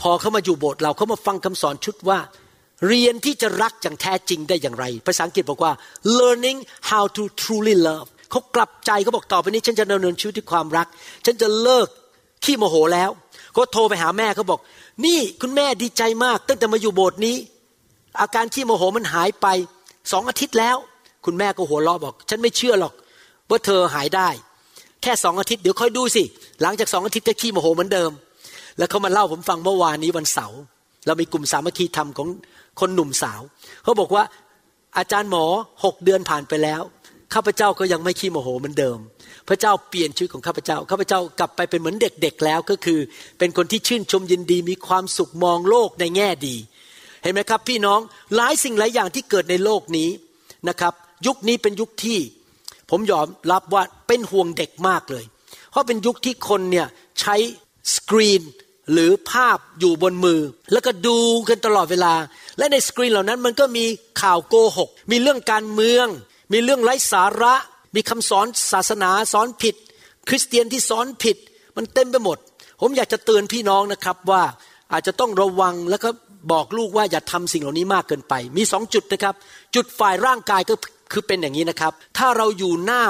S2: พอเขามาอยู่โบสถ์เราเขามาฟังคำสอนชุดว่า เรียนที่จะรักอย่างแท้จริงได้อย่างไร ภาษาอังกฤษบอกว่า learning how to truly love เขากลับใจเขาบอกต่อไปนี้ฉันจะดำเนินชีวิตด้วยความรัก ฉันจะเลิกขี้โมโหแล้ว ก็โทรไปหาแม่เขาบอก นี่คุณแม่ดีใจมาก ตั้งแต่มาอยู่โบสถ์นี้ อาการขี้โมโหมันหายไปสองอาทิตย์แล้ว คุณแม่ก็หัวเราะบอก ฉันไม่เชื่อหรอก ว่าเธอหายได้ แค่สองอาทิตย์เดี๋ยวค่อยดูสิ หลังจากสองอาทิตย์ก็ขี้โมโหเหมือนเดิม แล้วเขามาเล่าผมฟังเมื่อวานนี้วันเสาร์เรามีกลุ่มสามัคคีธรรมของคนหนุ่มสาวเขาบอกว่าอาจารย์หมอหกเดือนผ่านไปแล้วข้าพเจ้าก็ยังไม่ขี้โมโหเหมือนเดิม พระเจ้าเปลี่ยนชีวิตของข้าพเจ้าข้าพเจ้ากลับไปเป็นเหมือนเด็กๆแล้วก็คือ เป็นคนที่ชื่นชมยินดีมีความสุขมองโลกในแง่ดี เห็นไหมครับพี่น้องหลายสิ่งหลายอย่างที่เกิดในโลกนี้นะครับ ยุคนี้เป็นยุคที่ ผมยอมรับว่าเป็นห่วงเด็กมากเลย เพราะเป็นยุคที่คนเนี่ยใช้สกรีนหรือภาพอยู่บนมือ แล้วก็ดูกันตลอดเวลา และในสกรีนเหล่านั้นมันก็มีข่าวโกหก มีเรื่องการเมือง มีเรื่องไร้สาระ มีคำสอนศาสนาสอนผิด คริสเตียนที่สอนผิด มันเต็มไปหมด ผมอยากจะเตือนพี่น้องนะครับว่าอาจจะต้องระวังแล้วก็ บอกลูกว่าอย่าทำสิ่งเหล่านี้มากเกินไป มีสองจุดนะครับ จุดฝ่ายร่างกายก็คือเป็นอย่างนี้นะครับ ถ้าเราอยู่หน้า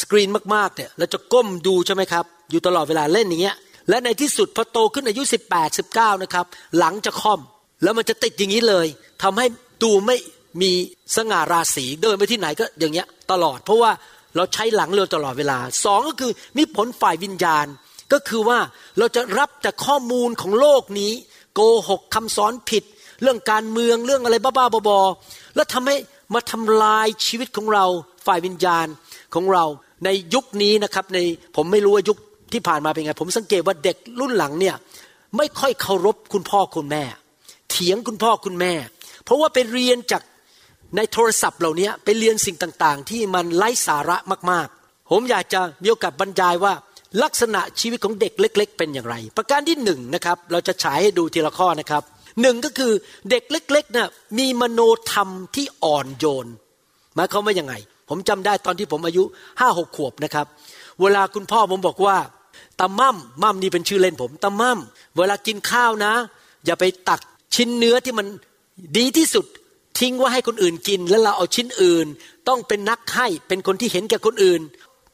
S2: สกรีนมากๆเนี่ยเราจะก้มดูใช่ไหมครับ อยู่ตลอดเวลาเล่นอย่างเงี้ยและในที่สุดพอโตขึ้นอายุ 18 19นะครับหลังจะค่อม แล้วมันจะติดอย่างนี้เลยทำให้ดูไม่มีสง่าราศีเดินไปที่ไหนก็อย่างเงี้ยตลอด เพราะว่าเราใช้หลังเร็วตลอดเวลาสองก็คือมีผลฝ่ายวิญญาณ ก็คือว่าเราจะรับแต่ข้อมูลของโลกนี้ โกหกคำสอนผิด เรื่องการเมืองเรื่องอะไรบ้าๆบอๆแล้วทำให้มาทำลายชีวิตของเราฝ่ายวิญญาณของเราในยุคนี้นะครับในผมไม่รู้ว่ายุคที่ผ่านมาเป็นไง ผมสังเกตว่าเด็กรุ่นหลังเนี่ยไม่ค่อยเคารพคุณพ่อคุณแม่ เถียงคุณพ่อคุณแม่ เพราะว่าไปเรียนจากในโทรศัพท์เหล่านี้ไปเรียนสิ่งต่างๆ ที่มันไร้สาระมากๆ ผมอยากจะมีโอกาสบรรยายว่า ลักษณะชีวิตของเด็กเล็ก ๆ เป็นอย่างไร ประการที่หนึ่งนะครับ เราจะฉายให้ดูทีละข้อนะครับหนึ่งก็คือเด็กเล็กๆนะ่ะมีมโนธรรมที่อ่อนโยนหมายความว่ายังไง ผมจำได้ตอนที่ผมอายุห้าหกขวบนะครับ เวลาคุณพ่อผมบอกว่าตามั่มมั่มนี่เป็นชื่อเล่นผมตามั่มเวลากินข้าวนะ อย่าไปตักชิ้นเนื้อที่มันดีที่สุดทิ้งไว่าให้คนอื่นกิน แล้วเราเอาชิ้นอื่น ต้องเป็นนักให้เป็นคนที่เห็นแก่คนอื่น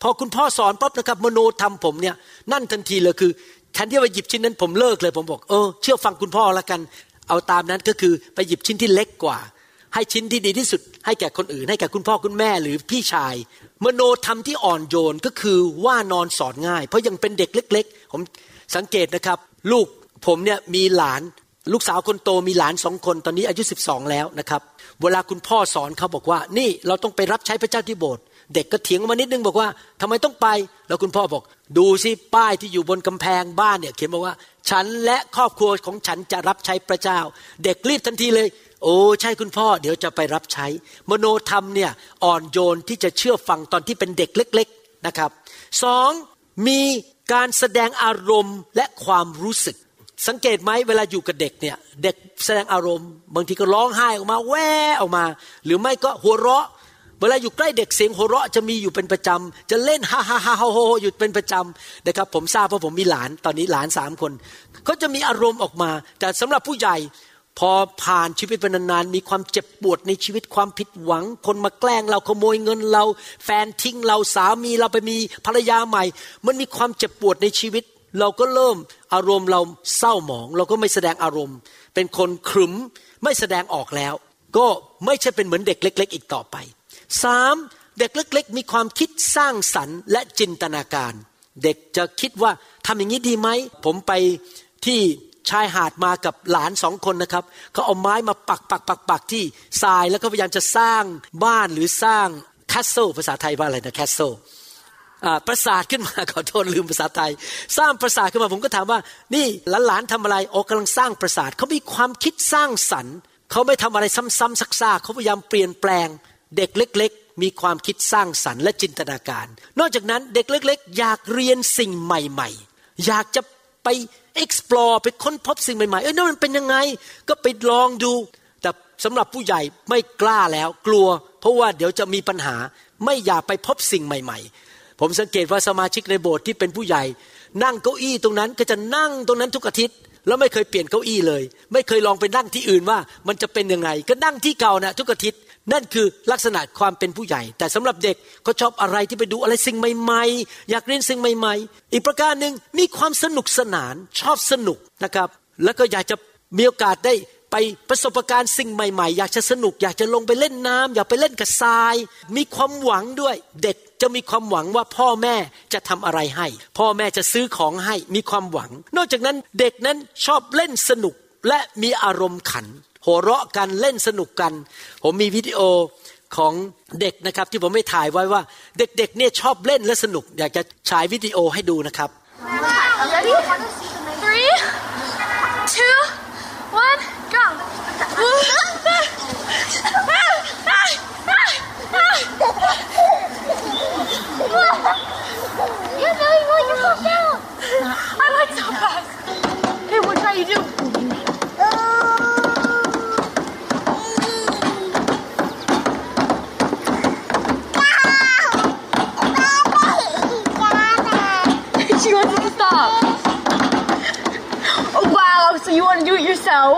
S2: พอคุณพ่อสอนปั๊บนะครับมโนธรรมผมเนี่ยนั่นทันทีเลยคือแทนที่ว่าหยิบชิ้นนั้นผมเลิกเลย ผมบอกเออเชื่อฟังคุณพ่อแล้วกัน เอาตามนั้นก็คือไปหยิบชิ้นที่เล็กกว่า ให้ชิ้นที่ดีที่สุด ให้แก่คนอื่น ให้แก่คุณพ่อคุณแม่หรือพี่ชาย มโนธรรมที่อ่อนโยนก็คือว่านอนสอนง่าย เพราะยังเป็นเด็กเล็ก ๆ ผมสังเกตนะครับ ลูกผมเนี่ยมีหลานลูกสาวคนโตมีหลานสองคนตอนนี้อายุสิบสองแล้วนะครับ เวลาคุณพ่อสอนเขาบอกว่า นี่เราต้องไปรับใช้พระเจ้าที่โบสถ์ เด็กก็เถียงมานิดนึงบอกว่าทำไมต้องไป แล้วคุณพ่อบอก ดูสิป้ายที่อยู่บนกำแพงบ้านเนี่ย เขียนบอกว่า ฉันและครอบครัวของฉันจะรับใช้พระเจ้า เด็กรีบทันทีเลย โอ้ใช่คุณพ่อ เดี๋ยวจะไปรับใช้ มโนธรรมเนี่ยอ่อนโยนที่จะเชื่อฟังตอนที่เป็นเด็กเล็ก ๆนะครับสองมีการแสดงอารมณ์และความรู้สึกสังเกตไหมเวลาอยู่กับเด็กเนี่ยเด็กแสดงอารมณ์ บางทีก็ร้องไห้ออกมาแว่ออกมา หรือไม่ก็หัวเราะ วลาอยู่ใกล้เด็กเสียงหัวเราะจะมีอยู่เป็นประจำ จะเล่นฮ่าฮ่าฮ่าโฮโฮอยู่เป็นประจำนะครับ ผมทราบเพราะผมมีหลานตอนนี้หลานสามคนเขาจะมีอารมณ์ออกมา แต่สำหรับผู้ใหญ่พอผ่านชีวิตไปนานๆมีความเจ็บปวดในชีวิตความผิดหวัง คนมาแกล้งเราขโมยเงินเรา แฟนทิ้งเราสามีเราไปมีภรรยาใหม่ มันมีความเจ็บปวดในชีวิต เราก็เริ่มอารมณ์เราเศร้าหมอง เราก็ไม่แสดงอารมณ์ เป็นคนขรึมไม่แสดงออกแล้ว ก็ไม่ใช่เป็นเหมือนเด็กเล็ก ๆ อีกต่อไป สามเด็กเล็ก ๆ มีความคิดสร้างสรรค์และจินตนาการ เด็กจะคิดว่าทำอย่างนี้ดีไหม ผมไปที่ชายหาดมากับหลานสองคนนะครับเขาเอาไม้มาปักปักปักปักที่ทรายแล้วก็พยายามจะสร้างบ้านหรือสร้าง castle ภาษาไทยว่าอะไรนะ castle ปราสาทขึ้นมาขอโทษลืมภาษาไทย สร้างปราสาทขึ้นมาผมก็ถามว่า นี่หลานๆทำอะไรโอ้กำลังสร้างปราสาทเขามีความคิดสร้างสรรค์เขาไม่ทำอะไรซ้ำๆซักๆเขาพยายามเปลี่ยนแปลง เด็กเล็กๆ มีความคิดสร้างสรรค์และจินตนาการ นอกจากนั้นเด็กเล็ก ๆ อยากเรียนสิ่งใหม่ ๆ อยากจะไป explore ไปค้นพบสิ่งใหม่ ๆ เอ้ยนั่นมันเป็นยังไง ก็ไปลองดู แต่สำหรับผู้ใหญ่ไม่กล้าแล้วกลัว เพราะว่าเดี๋ยวจะมีปัญหา ไม่อยากไปพบสิ่งใหม่ ๆ ผมสังเกตว่าสมาชิกในโบสถ์ที่เป็นผู้ใหญ่ นั่งเก้าอี้ตรงนั้นก็จะนั่งตรงนั้นทุกอาทิตย์แล้วไม่เคยเปลี่ยนเก้าอี้เลย ไม่เคยลองไปนั่งที่อื่นว่ามันจะเป็นยังไง ก็นั่งที่เก่านะทุกอาทิตย์ นั่นคือลักษณะความเป็นผู้ใหญ่ แต่สำหรับเด็กเขาชอบอะไรที่ไปดูอะไรสิ่งใหม่ๆ อยากเรียนสิ่งใหม่ๆ อีกประการหนึ่งมีความสนุกสนานชอบสนุกนะครับ แล้วก็อยากจะมีโอกาสได้ไปประสบการณ์สิ่งใหม่ๆ อยากจะสนุก อยากจะลงไปเล่นน้ำอยากไปเล่นกับทราย มีความหวังด้วย เด็กจะมีความหวังว่าพ่อแม่จะทำอะไรให้ พ่อแม่จะซื้อของให้มีความหวัง นอกจากนั้นเด็กนั้นชอบเล่นสนุกและมีอารมณ์ขัน หัวเราะกันเล่นสนุกกัน ผมมีวิดีโอของเด็กนะครับที่ผมไม่ถ่ายไว้ว่า เด็กๆเนี่ยชอบเล่นและสนุก อยากจะฉายวิดีโอให้ดูนะครับ
S3: Ready? Three, two, one, go. Yeah, no, you want your fall down. Oh, so you want to do it yourself?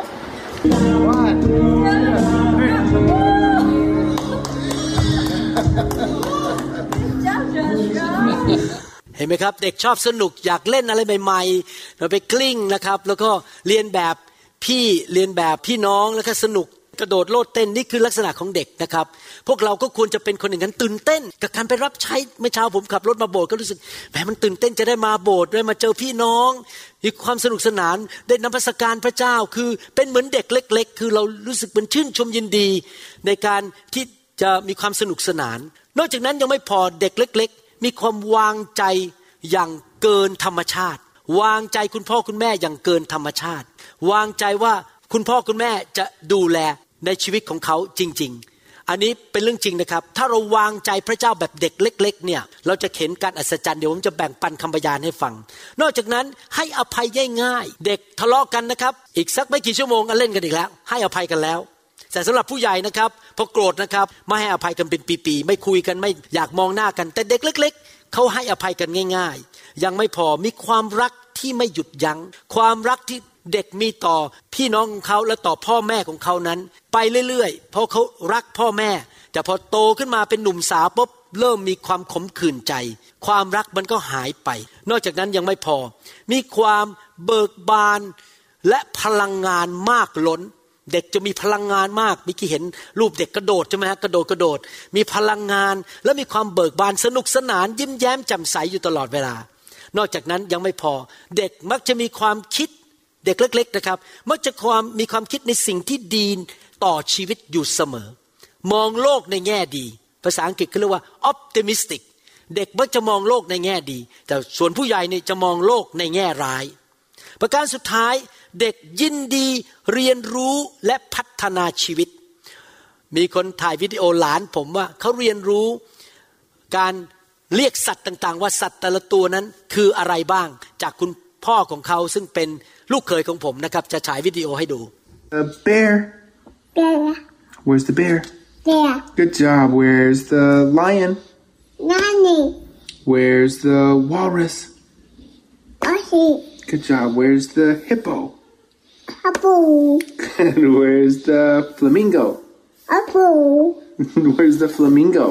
S2: เห็นไหมครับ เด็กชอบสนุกอยากเล่นอะไรใหม่ๆเราไปกลิ้งนะครับ แล้วก็เรียนแบบพี่เรียนแบบพี่น้องแล้วก็สนุก กระโดดโลดเต้นนี่คือลักษณะของเด็กนะครับ พวกเราก็ควรจะเป็นคนอย่างนั้นตื่นเต้น กับการไปรับใช้เมื่อเช้าผมขับรถมาโบสถ์ก็รู้สึกแหมมันตื่นเต้นจะได้มาโบสถ์ได้มาเจอพี่น้องมีความสนุกสนานได้นมัสการพระเจ้าคือเป็นเหมือนเด็กเล็ก ๆ คือเรารู้สึกเป็นชื่นชมยินดี ในการที่จะมีความสนุกสนาน นอกจากนั้นยังไม่พอเด็กเล็ก ๆ มีความวางใจอย่างเกินธรรมชาติ วางใจคุณพ่อคุณแม่อย่างเกินธรรมชาติ วางใจว่าคุณพ่อคุณแม่จะดูแล ในชีวิตของเขาจริง ๆ อันนี้เป็นเรื่องจริงนะครับ ถ้าเราวางใจพระเจ้าแบบเด็กเล็ก ๆ เนี่ย เราจะเห็นการอัศจรรย์เดี๋ยวผมจะแบ่งปันคำพยานให้ฟัง นอกจากนั้นให้อภัยง่ายๆเด็กทะเลาะกันนะครับ อีกสักไม่กี่ชั่วโมงก็เล่นกันอีกแล้ว ให้อภัยกันแล้วแต่สำหรับผู้ใหญ่นะครับพอโกรธนะครับไม่ให้อภัยกันเป็นปีๆไม่คุยกันไม่อยากมองหน้ากัน แต่เด็กเล็ก ๆเขาให้อภัยกันง่าย ๆ ยังไม่พอมีความรักที่ไม่หยุดยัง้งความรักที่ เด็กมีต่อพี่น้องของเขาและต่อพ่อแม่ของเขานั้น ไปเรื่อยๆ เพราะเขารักพ่อแม่ แต่พอโตขึ้นมาเป็นหนุ่มสาวปุ๊บเริ่มมีความขมขื่นใจ ความรักมันก็หายไป นอกจากนั้นยังไม่พอ มีความเบิกบานและพลังงานมากล้น เด็กจะมีพลังงานมากมิกี้เห็นรูปเด็กกระโดดใช่ไหมฮะกระโดดกระโดด มีพลังงานและมีความเบิกบานสนุกสนาน ยิ้มแย้มแจ่มใสอยู่ตลอดเวลา นอกจากนั้นยังไม่พอ เด็กมักจะมีความคิด เด็กเล็ก ๆนะครับ มักจะความมีความคิดในสิ่งที่ดีต่อชีวิตอยู่เสมอ มองโลกในแง่ดี ภาษาอังกฤษเขาเรียกว่า optimistic เด็กมักจะมองโลกในแง่ดี แต่ส่วนผู้ใหญ่เนี่ยจะมองโลกในแง่ร้าย ประการสุดท้ายเด็กยินดีเรียนรู้และพัฒนาชีวิต มีคนถ่ายวิดีโอหลานผมว่าเขาเรียนรู้การเรียกสัตว์ต่าง ๆ ว่าสัตว์แต่ละตัวนั้นคืออะไรบ้างจากคุณ พ่อของเขาซึ่งเป็นลูกเขยของผมนะครับ จะฉายวิดีโอให้ดู
S4: A bear.
S3: Bear.
S4: Where's the bear?
S3: Bear.
S4: Good job. Where's the lion?
S3: Nanny.
S4: Where's the walrus?
S3: Aussie.
S4: Good job. Where's the hippo?
S3: Apple.
S4: Good. Where's the flamingo?
S3: Apple.
S4: Where's the flamingo?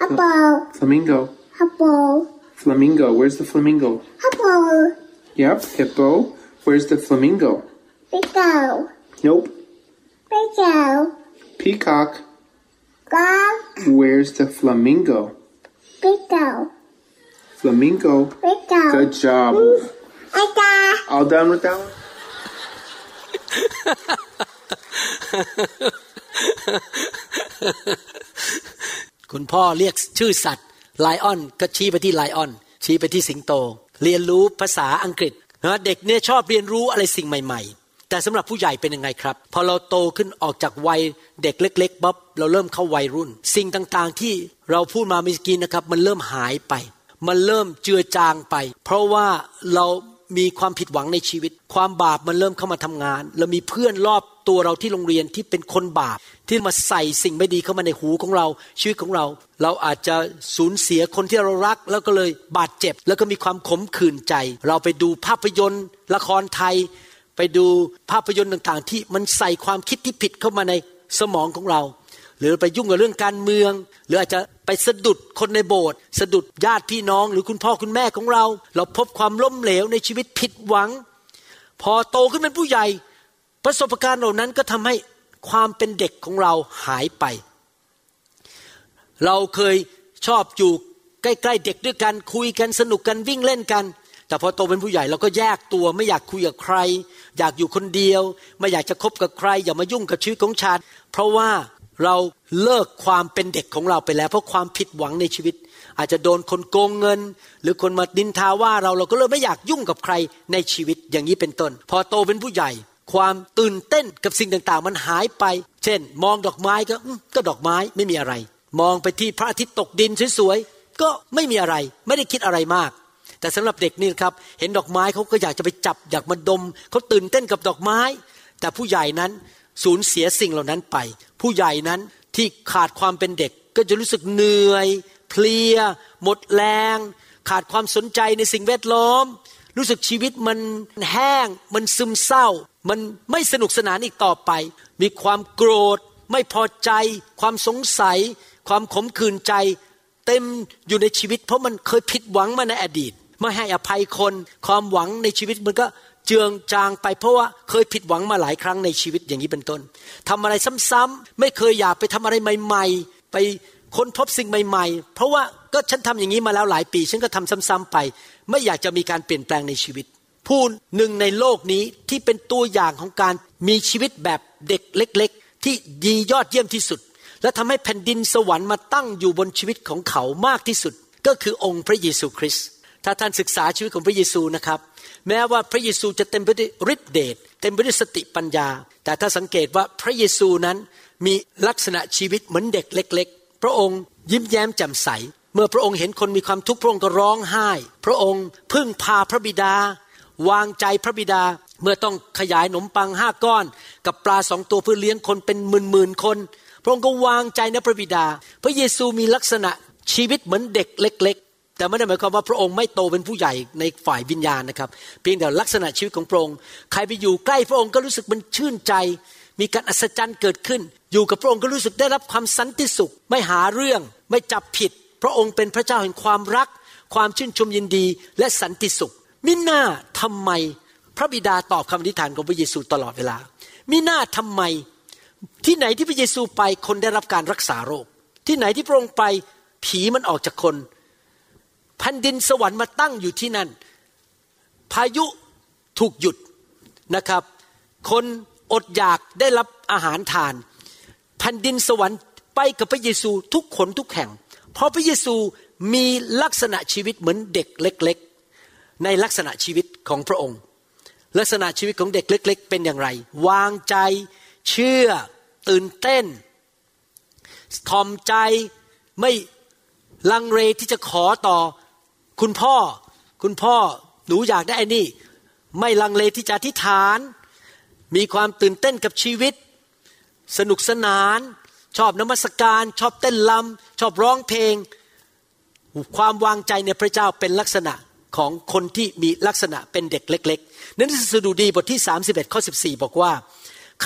S3: Apple.
S4: Flamingo.
S3: Apple.
S4: Flamingo. Where's the flamingo?
S3: Apple.
S4: Yep. Hippo. Where's the flamingo?
S3: Pickle.
S4: Nope.
S3: Pickle.
S4: Peacock.
S3: Dog.
S4: Where's the flamingo?
S3: Pickle.
S4: Flamingo.
S3: Pickle.
S4: Good job.
S3: Ata.
S4: All done with that one?
S2: คุณพ่อเรียกชื่อสัตว์ไลออนก็ชี้ไปที่ไลออน ชี้ไปที่สิงโต เรียนรู้ภาษาอังกฤษนะเด็กเนี่ยชอบเรียนรู้อะไรสิ่งใหม่ ๆ แต่สำหรับผู้ใหญ่เป็นยังไงครับ พอเราโตขึ้นออกจากวัยเด็กเล็กๆปั๊บเราเริ่มเข้าวัยรุ่น สิ่งต่างๆที่เราพูดมาเมื่อกี้นะครับ มันเริ่มหายไป มันเริ่มเจือจางไป เพราะว่าเรามีความผิดหวังในชีวิต ความบาปมันเริ่มเข้ามาทำงาน เรามีเพื่อนรอบตัวเราที่โรงเรียนที่เป็นคนบาป ที่มาใส่สิ่งไม่ดีเข้ามาในหูของเราชีวิตของเรา เราอาจจะสูญเสียคนที่เรารัก แล้วก็เลยบาดเจ็บ แล้วก็มีความขมขื่นใจ เราไปดูภาพยนตร์ละครไทย ไปดูภาพยนตร์ต่างๆ ที่มันใส่ความคิดที่ผิดเข้ามาในสมองของเรา หรือไปยุ่งกับเรื่องการเมือง หรืออาจจะไปสะดุดคนในโบสถ์สะดุดญาติพี่น้อง หรือคุณพ่อคุณแม่ของเรา เราพบความล้มเหลวในชีวิตผิดหวัง พอโตขึ้นเป็นผู้ใหญ่ ประสบการณ์เหล่านั้นก็ทำให้ ความเป็นเด็กของเราหายไป เราเคยชอบอยู่ใกล้ๆเด็กด้วยกันคุยกันสนุกกันวิ่งเล่นกัน แต่พอโตเป็นผู้ใหญ่เราก็แยกตัวไม่อยากคุยกับใคร อยากอยู่คนเดียว ไม่อยากจะคบกับใคร อย่ามายุ่งกับชีวิตของฉันเพราะว่าเราเลิกความเป็นเด็กของเราไปแล้ว เพราะความผิดหวังในชีวิต อาจจะโดนคนโกงเงิน หรือคนมาดินทาว่าเราเราก็เลยไม่อยากยุ่งกับใครในชีวิตอย่างนี้เป็นต้น พอโตเป็นผู้ใหญ่ ความตื่นเต้นกับสิ่งต่างๆ มันหายไป เช่น มองดอกไม้ก็ก็ดอกไม้ไม่มีอะไร มองไปที่พระอาทิตย์ตกดินสวยๆก็ไม่มีอะไร ไม่ได้คิดอะไรมาก แต่สำหรับเด็กนี่ครับ เห็นดอกไม้เขาก็อยากจะไปจับอยากมาดมเขาตื่นเต้นกับดอกไม้ แต่ผู้ใหญ่นั้นสูญเสียสิ่งเหล่านั้นไป ผู้ใหญ่นั้นที่ขาดความเป็นเด็กก็จะรู้สึกเหนื่อย เพลีย หมดแรง ขาดความสนใจในสิ่งแวดล้อม รู้สึกชีวิตมันแห้ง มันซึมเศร้า มันไม่สนุกสนานอีกต่อไป มีความโกรธ ไม่พอใจ ความสงสัย ความขมขื่นใจ เต็มอยู่ในชีวิต เพราะมันเคยผิดหวังมาในอดีต ไม่ให้อภัยคน ความหวังในชีวิตมันก็เจืองจางไปเพราะว่าเคยผิดหวังมาหลายครั้งในชีวิตอย่างนี้เป็นต้นทำอะไรซ้ำๆไม่เคยอยากไปทำอะไรใหม่ ๆ ไปค้นพบสิ่งใหม่ ๆ เพราะว่า ก็ฉันทำอย่างนี้มาแล้วหลายปี ฉันก็ทำซ้ำๆไป ไม่อยากจะมีการเปลี่ยนแปลงในชีวิต ผู้หนึ่งในโลกนี้ที่เป็นตัวอย่างของการมีชีวิตแบบเด็กเล็ก ๆ ที่ดียอดเยี่ยมที่สุด และทำให้แผ่นดินสวรรค์มาตั้งอยู่บนชีวิตของเขามากที่สุด ก็คือองค์พระเยซูคริสต์ถ้าท่านศึกษาชีวิตของพระเยซูนะครับ แม้ว่าพระเยซูจะเต็มไปด้วยฤทธิเดชเต็มไปด้วยสติปัญญา แต่ถ้าสังเกตว่าพระเยซูนั้นมีลักษณะชีวิตเหมือนเด็กเล็ก ๆ พระองค์ยิ้มแย้มแจ่มใส เมื่อพระองค์เห็นคนมีความทุกข์พระองค์ก็ร้องไห้ พระองค์พึ่งพาพระบิดา วางใจพระบิดา เมื่อต้องขยายขนมปังห้าก้อน กับปลาสองตัวเพื่อเลี้ยงคนเป็นหมื่นหมื่นคน พระองค์ก็วางใจในพระบิดา พระเยซูมีลักษณะชีวิตเหมือนเด็กเล็ก ๆ แต่ไม่ได้หมายความว่าพระองค์ไม่โตเป็นผู้ใหญ่ในฝ่ายวิญญาณนะครับ เพียงแต่ลักษณะชีวิตของพระองค์ใครไปอยู่ใกล้พระองค์ก็รู้สึกมันชื่นใจ มีการอัศจรรย์เกิดขึ้น อยู่กับพระองค์ก็รู้สึกได้รับความสันติสุข ไม่หาเรื่องไม่จับผิด พระองค์เป็นพระเจ้าแห่งความรัก ความชื่นชมยินดีและสันติสุข มิน่าทำไมพระบิดาตอบคำอธิษฐานของพระเยซูตลอดเวลา มิน่าทำไมที่ไหนที่พระเยซูไปคนได้รับการรักษาโรค ที่ไหนที่พระองค์ไปผีมันออกจากคนแผ่นดินสวรรค์มาตั้งอยู่ที่นั่น พายุถูกหยุดนะครับ คนอดอยากได้รับอาหารทานแผ่นดินสวรรค์ไปกับพระเยซูทุกคนทุกแห่ง เพราะพระเยซูมีลักษณะชีวิตเหมือนเด็กเล็กๆ ในลักษณะชีวิตของพระองค์ ลักษณะชีวิตของเด็กเล็ก ๆ เป็นอย่างไร วางใจเชื่อตื่นเต้นทอมใจไม่ลังเลที่จะขอต่อคุณพ่อ คุณพ่อหนูอยากได้ไอ้นี่ ไม่ลังเลที่จะอธิษฐาน มีความตื่นเต้นกับชีวิต สนุกสนาน ชอบนมัสการ ชอบเต้นลำชอบร้องเพลง ความวางใจในพระเจ้าเป็นลักษณะของคนที่มีลักษณะเป็นเด็กเล็ก ๆ นั้นสดุดีบทที่ 31ข้อ14 บอกว่า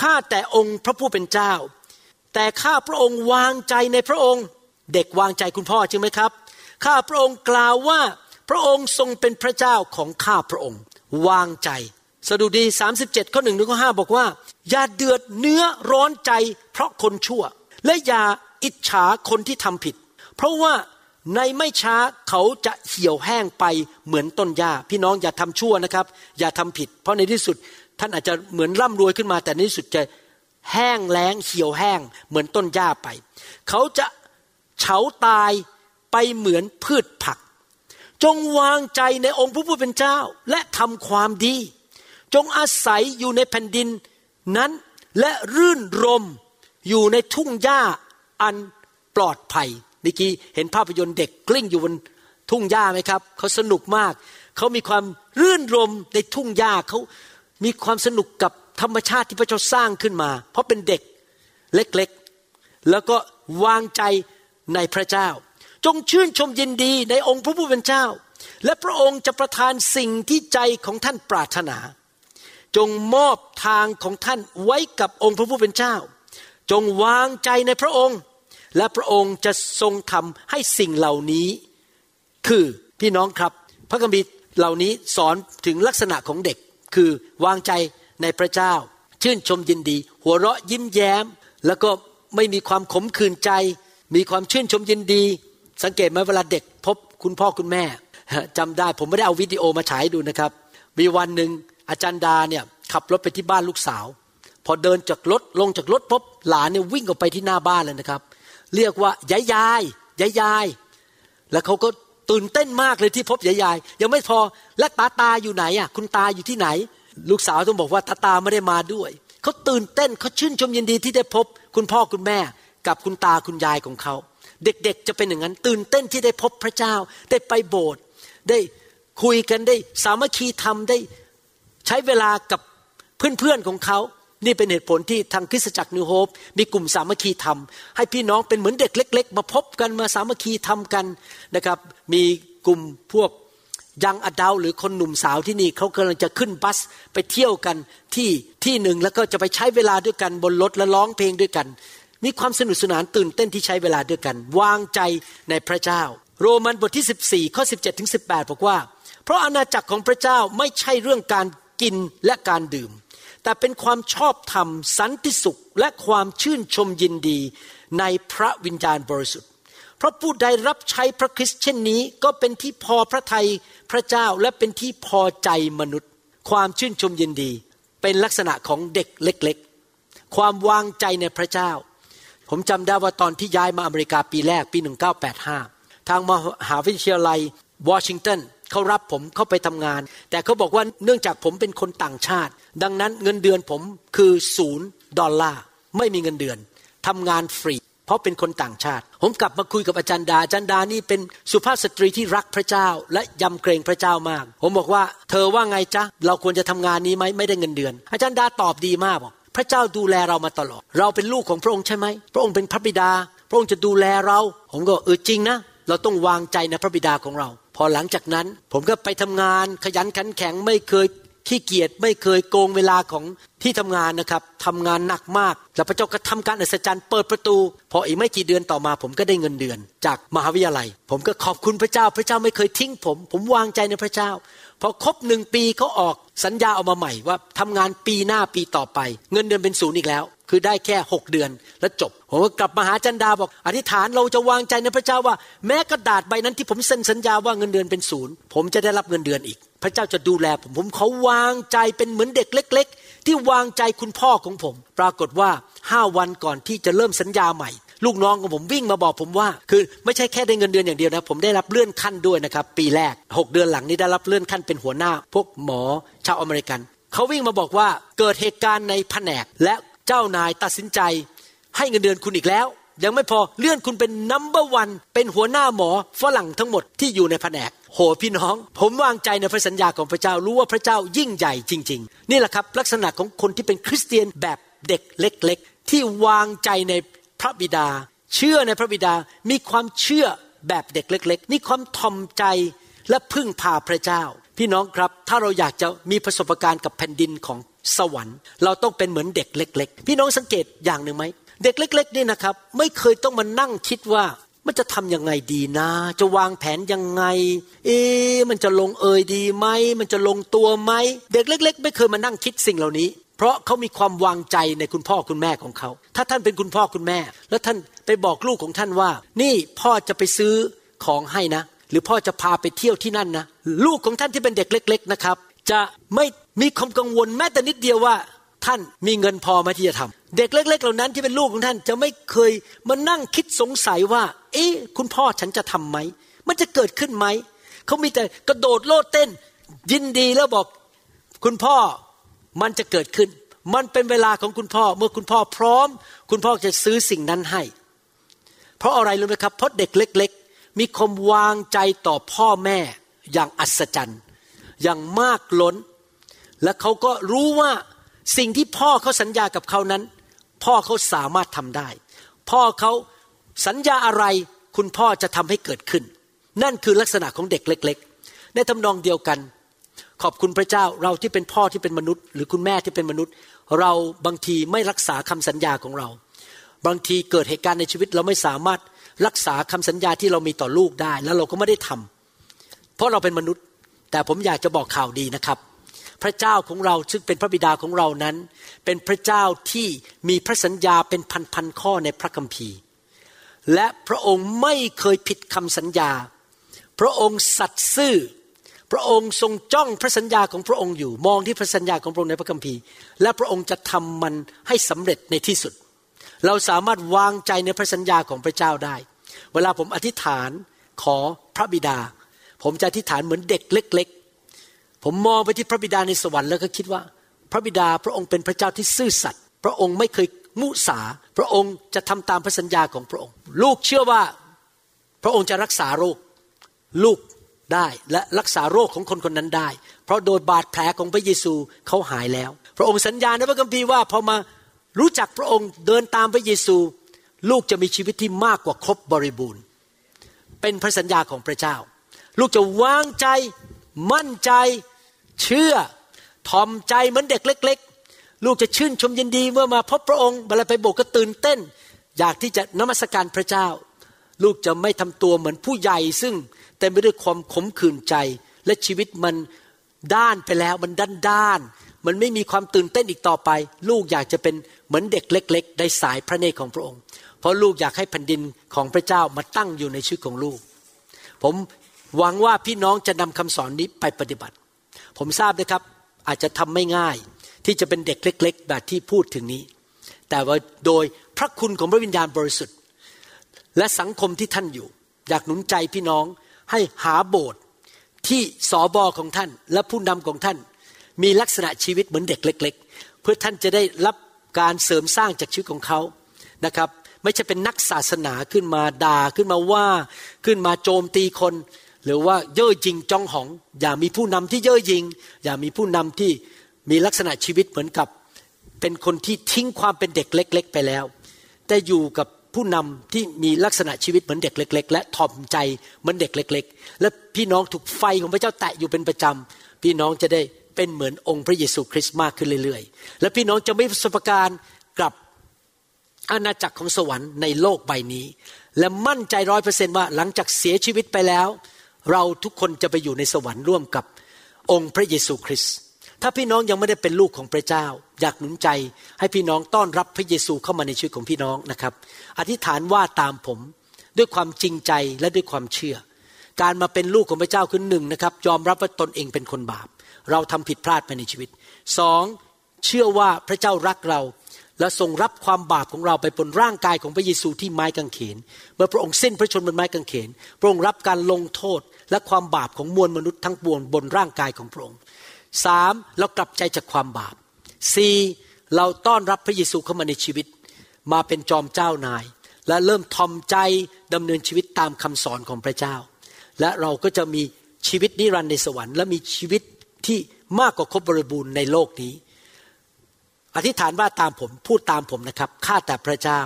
S2: ข้าแต่องค์พระผู้เป็นเจ้า แต่ข้าพระองค์วางใจในพระองค์ เด็กวางใจคุณพ่อใช่ไหมครับ ข้าพระองค์กล่าวว่าพระองค์ทรงเป็นพระเจ้าของข้าพระองค์ วางใจ สดุดี 37ข้อหนึ่งถึงข้อห้าบอกว่า อย่าเดือดเนื้อร้อนใจเพราะคนชั่ว และอย่าอิจฉาคนที่ทำผิด เพราะว่าในไม่ช้าเขาจะเหี่ยวแห้งไปเหมือนต้นหญ้าพี่น้องอย่าทำชั่วนะครับ อย่าทำผิด เพราะในที่สุดท่านอาจจะเหมือนร่ำรวยขึ้นมา แต่ในที่สุดจะแห้งแล้งเหี่ยวแห้งเหมือนต้นหญ้าไป เขาจะเฉาตายไปเหมือนพืชผัก จงวางใจในองค์พระผู้เป็นเจ้าและทำความดี จงอาศัยอยู่ในแผ่นดินนั้นและรื่นรม อยู่ในทุ่งหญ้าอันปลอดภัยเมื่อกี้เห็นภาพยนตร์เด็กกลิ้งอยู่บนทุ่งหญ้าไหมครับเขาสนุกมากเขามีความรื่นรมในทุ่งหญ้าเขามีความสนุกกับธรรมชาติที่พระเจ้าสร้างขึ้นมา เพราะเป็นเด็กเล็กๆ แล้วก็วางใจในพระเจ้า จงชื่นชมยินดีในองค์พระผู้เป็นเจ้า และพระองค์จะประทานสิ่งที่ใจของท่านปรารถนา จงมอบทางของท่านไว้กับองค์พระผู้เป็นเจ้า จงวางใจในพระองค์ และพระองค์จะทรงทำให้สิ่งเหล่านี้ คือพี่น้องครับ พระคัมภีร์เหล่านี้สอนถึงลักษณะของเด็ก คือวางใจในพระเจ้า ชื่นชมยินดี หัวเราะยิ้มแย้ม แล้วก็ไม่มีความขมขื่นใจ มีความชื่นชมยินดี สังเกตไหมเวลาเด็กพบคุณพ่อคุณแม่จำได้ผมไม่ได้เอาวิดีโอมาฉายดูนะครับ มีวันหนึ่งอาจารย์ดาเนี่ยขับรถไปที่บ้านลูกสาว พอเดินจากรถลงจากรถพบหลานเนี่ยวิ่งออกไปที่หน้าบ้านเลยนะครับ เรียกว่ายายยายยายยายแล้วเขาก็ตื่นเต้นมากเลยที่พบยายยายยังไม่พอและตาตาอยู่ไหนอะคุณตาอยู่ที่ไหน ลูกสาวต้องบอกว่าตาตาไม่ได้มาด้วยเขาตื่นเต้นเขาชื่นชมยินดีที่ได้พบ คุณพ่อคุณแม่ กับคุณตาคุณยายของเขาเด็กๆ จะเป็นอย่างนั้น ตื่นเต้นที่ได้พบพระเจ้า ได้ไปโบสถ์ได้คุยกันได้สามัคคีธรรมได้ใช้เวลากับเพื่อนๆของเขา นี่เป็นเหตุผลที่ทางคริสตจักรนิวโฮปมีกลุ่มสามัคคีธรรม ให้พี่น้องเป็นเหมือนเด็กเล็ก ๆ มาพบกันมาสามัคคีธรรมกันนะครับ มีกลุ่มพวกยังอดาวหรือคนหนุ่มสาวที่นี่เขากำลังจะขึ้นบัสไปเที่ยวกันที่ที่หนึ่งแล้วก็จะไปใช้เวลาด้วยกันบนรถและร้องเพลงด้วยกัน มีความสนุกสนานตื่นเต้นที่ใช้เวลาด้วยกัน วางใจในพระเจ้า โรมันบทที่ 14ข้อ17ถึง18บอกว่า เพราะอาณาจักรของพระเจ้าไม่ใช่เรื่องการกินและการดื่ม แต่เป็นความชอบธรรม สันติสุขและความชื่นชมยินดีในพระวิญญาณบริสุทธิ์ เพราะผู้ใดรับใช้พระคริสต์เช่นนี้ ก็เป็นที่พอพระทัยพระเจ้าและเป็นที่พอใจมนุษย์ ความชื่นชมยินดี เป็นลักษณะของเด็กเล็กๆ ความวางใจในพระเจ้า ผมจำได้ว่าตอนที่ย้ายมาอเมริกาปีแรกปี 1985 ทางมหาวิทยาลัยวอชิงตัน เขารับผมเข้าไปทำงาน แต่เขาบอกว่าเนื่องจากผมเป็นคนต่างชาติ ดังนั้นเงินเดือนผมคือศูนย์ดอลลาร์ไม่มีเงินเดือนทำงานฟรี เพราะเป็นคนต่างชาติ ผมกลับมาคุยกับอาจารย์ดาอาจารย์ดานี่เป็นสุภาพสตรีที่รักพระเจ้า และยำเกรงพระเจ้ามาก ผมบอกว่า เธอว่าไงจ๊ะเราควรจะทำงานนี้ไหมไม่ได้เงินเดือน อาจารย์ดาตอบดีมากบอกพระเจ้าดูแลเรามาตลอด เราเป็นลูกของพระองค์ใช่ไหม พระองค์เป็นพระบิดา พระองค์จะดูแลเรา ผมก็เออจริงนะ เราต้องวางใจในพระบิดาของเรา พอหลังจากนั้นผมก็ไปทำงานขยันขันแข็งไม่เคยขี้เกียจไม่เคยโกงเวลาของที่ทำงานนะครับทำงานหนักมากแล้วพระเจ้าก็ทำการอัศจรรย์เปิดประตู พออีกไม่กี่เดือนต่อมา ผมก็ได้เงินเดือน จากมหาวิทยาลัย ผมก็ขอบคุณพระเจ้า พระเจ้าไม่เคยทิ้งผม ผมวางใจในพระเจ้า พอครบหนึ่งปีเขาออกสัญญาออกมาใหม่ว่าทำงานปีหน้าปีต่อไป เงินเดือนเป็นศูนย์อีกแล้ว คือได้แค่ 6 เดือนแล้วจบ ผมก็กลับมาหาจันดาบอก อธิษฐานเราจะวางใจในพระเจ้าว่า แม้กระดาษใบนั้นที่ผมเซ็นสัญญาว่าเงินเดือนเป็นศูนย์ผมจะได้รับเงินเดือนอีก พระเจ้าจะดูแลผมผมเขาวางใจเป็นเหมือนเด็กเล็ก ๆ ที่วางใจคุณพ่อของผม ปรากฏว่าห้าวันก่อนที่จะเริ่มสัญญาใหม่ ลูกน้องของผมวิ่งมาบอกผมว่า คือไม่ใช่แค่ได้เงินเดือนอย่างเดียวนะ ผมได้รับเลื่อนขั้นด้วยนะครับปีแรก 6 เดือนหลังนี้ได้รับเลื่อนขั้นเป็นหัวหน้า พวกหมอชาวอเมริกันเขาวิ่งมาบอกว่าเกิดเหตุการณ์ในแผนกและ เจ้านายตัดสินใจ ให้เงินเดือนคุณอีกแล้ว ยังไม่พอเลื่อนคุณเป็นนัมเบอร์วันเป็นหัวหน้าหมอฝรั่งทั้งหมดที่อยู่ในแผนกโหพี่น้อง ผมวางใจในพระสัญญาของพระเจ้ารู้ว่าพระเจ้ายิ่งใหญ่จริง ๆ นี่แหละครับ ลักษณะของคนที่เป็นคริสเตียนแบบเด็กเล็ก ๆ ที่วางใจในพระบิดา เชื่อในพระบิดามีความเชื่อแบบเด็กเล็กๆมีความทอมใจและพึ่งพาพระเจ้า พี่น้องครับถ้าเราอยากจะมีประสบการณ์กับแผ่นดินของสวรรค์ เราต้องเป็นเหมือนเด็กเล็ก ๆ พี่น้องสังเกตอย่างหนึ่งไหมเด็กเล็ก ๆ นี่นะครับ ไม่เคยต้องมานั่งคิดว่ามันจะทำยังไงดีนะ จะวางแผนยังไง เอ๊มันจะลงเอยดีไหมมันจะลงตัวไหมเด็กเล็ก ๆ ไม่เคยมานั่งคิดสิ่งเหล่านี้ เพราะเขามีความวางใจในคุณพ่อคุณแม่ของเขา ถ้าท่านเป็นคุณพ่อคุณแม่ แล้วท่านไปบอกลูกของท่านว่า นี่พ่อจะไปซื้อของให้นะ หรือพ่อจะพาไปเที่ยวที่นั่นนะลูกของท่านที่เป็นเด็กเล็ก ๆนะครับ จะไม่มีความกังวลแม้แต่นิดเดียวว่าท่านมีเงินพอไหมที่จะทำเด็กเล็ก ๆ เหล่านั้นที่เป็นลูกของท่านจะไม่เคยมานั่งคิดสงสัยว่า เอ๊ะคุณพ่อฉันจะทํำไหม มันจะเกิดขึ้นไหม เขามีแต่กระโดดโลดเต้น ยินดีแล้วบอก คุณพ่อมันจะเกิดขึ้น มันเป็นเวลาของคุณพ่อเมื่อคุณพ่อพร้อม คุณพ่อจะซื้อสิ่งนั้นให้ เพราะอะไรรู้ไหมครับเพราะเด็กเล็ก ๆ มีความวางใจต่อพ่อแม่อย่างอัศจรรย์ อย่างมากล้น และเขาก็รู้ว่าสิ่งที่พ่อเขาสัญญากับเขานั้น พ่อเขาสามารถทำได้ พ่อเขาสัญญาอะไรคุณพ่อจะทำให้เกิดขึ้น นั่นคือลักษณะของเด็กเล็ก ๆ ในทำนองเดียวกัน ขอบคุณพระเจ้าเราที่เป็นพ่อที่เป็นมนุษย์ หรือคุณแม่ที่เป็นมนุษย์ เราบางทีไม่รักษาคำสัญญาของเรา บางทีเกิดเหตุการณ์ในชีวิตเราไม่สามารถ รักษาคำสัญญาที่เรามีต่อลูกได้ แล้วเราก็ไม่ได้ทำเพราะเราเป็นมนุษย์ แต่ผมอยากจะบอกข่าวดีนะครับ พระเจ้าของเราซึ่งเป็นพระบิดาของเรานั้น เป็นพระเจ้าที่มีพระสัญญาเป็นพันๆข้อในพระคัมภีร์ และพระองค์ไม่เคยผิดคำสัญญา พระองค์สัตย์ซื่อพระองค์ทรงจ้องพระสัญญาของพระองค์อยู่ มองที่พระสัญญาของพระองค์ในพระคัมภีร์ และพระองค์จะทำมันให้สำเร็จในที่สุด เราสามารถวางใจในพระสัญญาของพระเจ้าได้ เวลาผมอธิษฐานขอพระบิดา ผมจะอธิษฐานเหมือนเด็กเล็ก ๆ ผมมองไปที่พระบิดาในสวรรค์แล้วก็คิดว่า พระบิดาพระองค์เป็นพระเจ้าที่ซื่อสัตย์พระองค์ไม่เคยมุสา พระองค์จะทำตามพระสัญญาของพระองค์ ลูกเชื่อว่าพระองค์จะรักษาโรค ลูกได้และรักษาโรคของคนคนนั้นได้ เพราะโดยบาดแผลของพระเยซูเขาหายแล้ว พระองค์สัญญาในพระคัมภีร์ว่าพอมา รู้จักพระองค์เดินตามพระเยซู ลูกจะมีชีวิตที่มากกว่าครบบริบูรณ์ เป็นพระสัญญาของพระเจ้า ลูกจะวางใจ มั่นใจ เชื่อทอมใจเหมือนเด็กเล็ก ๆ ลูกจะชื่นชมยินดีเมื่อมาพบพระองค์เวลาไปโบสถ์ก็ตื่นเต้น อยากที่จะนมัสการพระเจ้า ลูกจะไม่ทำตัวเหมือนผู้ใหญ่ซึ่งเต็มไปด้วยความขมขื่นใจและชีวิตมันด้านไปแล้วมันด้านด้าน มันไม่มีความตื่นเต้นอีกต่อไป ลูกอยากจะเป็นเหมือนเด็กเล็ก ๆ ได้สายพระเนตรของพระองค์ เพราะลูกอยากให้แผ่นดินของพระเจ้ามาตั้งอยู่ในชีวิตของลูก ผมหวังว่าพี่น้องจะนำคำสอนนี้ไปปฏิบัติ ผมทราบนะครับอาจจะทำไม่ง่ายที่จะเป็นเด็กเล็ก ๆ แบบที่พูดถึงนี้ แต่ว่าโดยพระคุณของพระวิญญาณบริสุทธิ์ และสังคมที่ท่านอยู่ อยากหนุนใจพี่น้องให้หาโบสถ์ที่สอบอของท่านและผู้นำของท่าน มีลักษณะชีวิตเหมือนเด็กเล็ก ๆ เพื่อท่านจะได้รับการเสริมสร้างจากชีวิตของเขานะครับ ไม่ใช่เป็นนักศาสนาขึ้นมาด่าขึ้นมาว่าขึ้นมาโจมตีคน หรือว่าเย่อหยิงจองหอง อย่ามีผู้นำที่เย่อหยิงอย่ามีผู้นำที่มีลักษณะชีวิตเหมือนกับ เป็นคนที่ทิ้งความเป็นเด็กเล็ก ๆ ไปแล้ว แต่อยู่กับผู้นำที่มีลักษณะชีวิตเหมือนเด็กเล็ก ๆ และถ่อมใจเหมือนเด็กเล็ก ๆ และพี่น้องถูกไฟของพระเจ้าแตะอยู่เป็นประจำพี่น้องจะได้ เป็นเหมือนองค์พระเยซูคริสต์มากขึ้นเรื่อยๆ และพี่น้องจะไม่ประสบการณ์กับอาณาจักรของสวรรค์ในโลกใบนี้ และมั่นใจร้อยเปอร์เซนว่าหลังจากเสียชีวิตไปแล้ว เราทุกคนจะไปอยู่ในสวรรค์ร่วมกับองค์พระเยซูคริสต์ถ้าพี่น้องยังไม่ได้เป็นลูกของพระเจ้า อยากหนุนใจให้พี่น้องต้อนรับพระเยซูเข้ามาในชีวิตของพี่น้องนะครับ อธิษฐานว่าตามผมด้วยความจริงใจและด้วยความเชื่อ การมาเป็นลูกของพระเจ้าคือหนึ่งนะครับ ยอมรับว่าตนเองเป็นคนบาป เราทำผิดพลาดไปในชีวิตสองเชื่อว่าพระเจ้ารักเรา และทรงรับความบาปของเราไปบนร่างกายของพระเยซูที่ไม้กางเขน เมื่อพระองค์สิ้นพระชนม์บนไม้กางเขน พระองค์รับการลงโทษและความบาปของมวลมนุษย์ทั้งปวงบนร่างกายของพระองค์สามเรากลับใจจากความบาปสี่เราต้อนรับพระเยซูเข้ามาในชีวิต มาเป็นจอมเจ้านาย และเริ่มทอมใจดำเนินชีวิตตามคำสอนของพระเจ้า และเราก็จะมีชีวิตนิรันดร์ในสวรรค์และมีชีวิต ที่มากกว่าครบบริบูรณ์ในโลกนี้ อธิษฐานว่าตามผมพูดตามผมนะครับข้าแต่พระเจ้า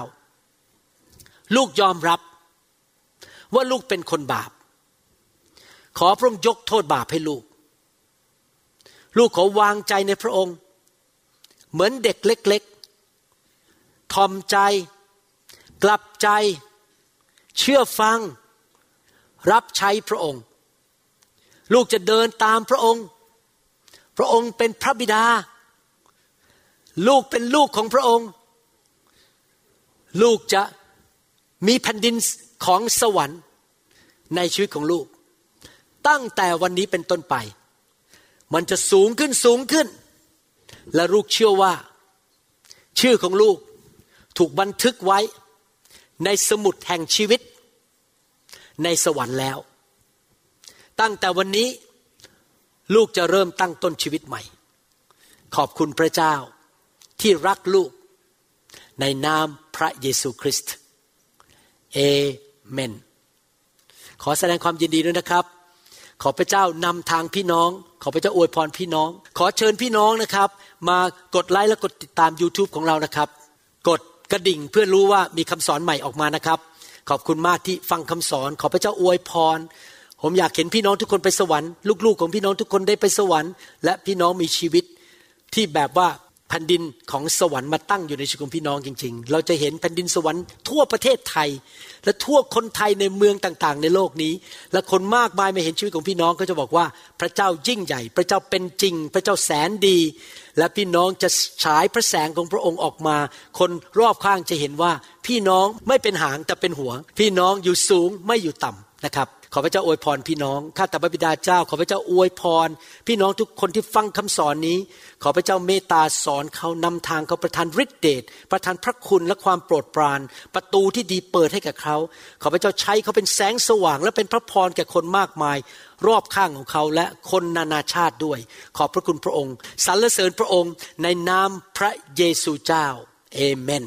S2: ลูกยอมรับว่าลูกเป็นคนบาป ขอพระองค์ยกโทษบาปให้ลูก ลูกขอวางใจในพระองค์ เหมือนเด็กเล็กๆทอมใจ กลับใจ เชื่อฟัง รับใช้พระองค์ ลูกจะเดินตามพระองค์ พระองค์เป็นพระบิดา ลูกเป็นลูกของพระองค์ ลูกจะมีแผ่นดินของสวรรค์ในชีวิตของลูก ตั้งแต่วันนี้เป็นต้นไป มันจะสูงขึ้นสูงขึ้น และลูกเชื่อว่า ชื่อของลูกถูกบันทึกไว้ ในสมุดแห่งชีวิต ในสวรรค์แล้ว ตั้งแต่วันนี้ ลูกจะเริ่มตั้งต้นชีวิตใหม่ ขอบคุณพระเจ้าที่รักลูก ในนามพระเยซูคริสต์เอเมน ขอแสดงความยินดีด้วยนะครับ ขอพระเจ้านำทางพี่น้อง ขอพระเจ้าอวยพรพี่น้อง ขอเชิญพี่น้องนะครับ มากดไลค์และกดติดตาม YouTube ของเรานะครับ กดกระดิ่งเพื่อรู้ว่ามีคำสอนใหม่ออกมานะครับ ขอบคุณมากที่ฟังคำสอน ขอพระเจ้าอวยพร ผมอยากเห็นพี่น้องทุกคนไปสวรรค์ลูกๆของพี่น้องทุกคนได้ไปสวรรค์ และพี่น้องมีชีวิตที่แบบว่าแผ่นดินของสวรรค์มาตั้งอยู่ในชีวิตของพี่น้องจริง ๆ เราจะเห็นแผ่นดินสวรรค์ทั่วประเทศไทย และทั่วคนไทยในเมืองต่างๆ ในโลกนี้ และคนมากมายมาเห็นชีวิตของพี่น้องก็จะบอกว่าพระเจ้ายิ่งใหญ่ พระเจ้าเป็นจริง พระเจ้าแสนดี และพี่น้องจะฉายพระแสงของพระองค์ออกมา คนรอบข้างจะเห็นว่าพี่น้องไม่เป็นหางแต่เป็นหัว พี่น้องอยู่สูงไม่อยู่ต่ำนะครับ ขอพระเจ้าอวยพรพี่น้องข้าแต่พระบิดาเจ้า ขอพระเจ้าอวยพร พี่น้องทุกคนที่ฟังคำสอนนี้ ขอพระเจ้าเมตตาสอนเขานำทางเขาประทานฤทธิเดชประทานพระคุณและความโปรดปราน ประตูที่ดีเปิดให้กับเขา ขอพระเจ้าใช้เขาเป็นแสงสว่าง และเป็นพระพรแก่คนมากมาย รอบข้างของเขาและคนนานาชาติด้วย ขอบพระคุณพระองค์สรรเสริญพระองค์ในนามพระเยซูเจ้าเอเมน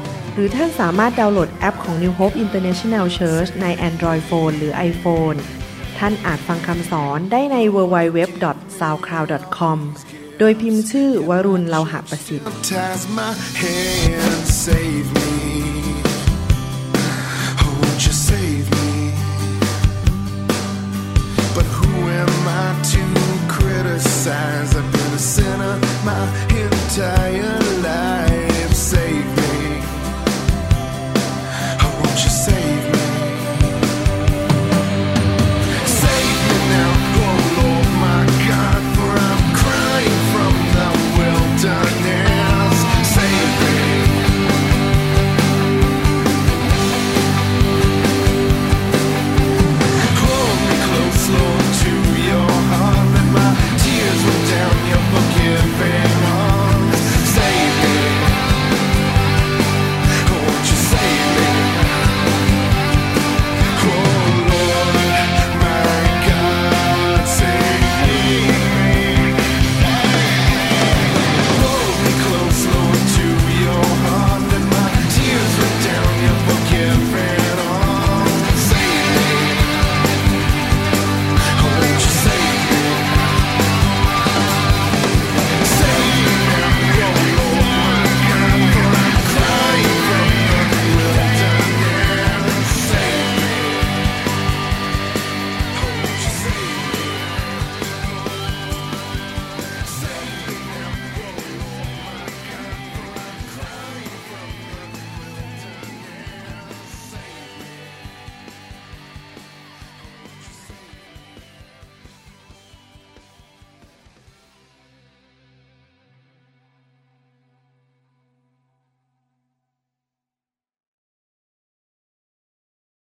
S1: หรือท่านสามารถดาวน์โหลดแอปของ New Hope International Church ใน Android Phone หรือ iPhone ท่านอาจฟังคำสอนได้ใน www.soundcloud.com โดยพิมพ์ชื่อวรุณเลาหะประสิทธิ์
S5: But who am I to criticize? I've been a sinner.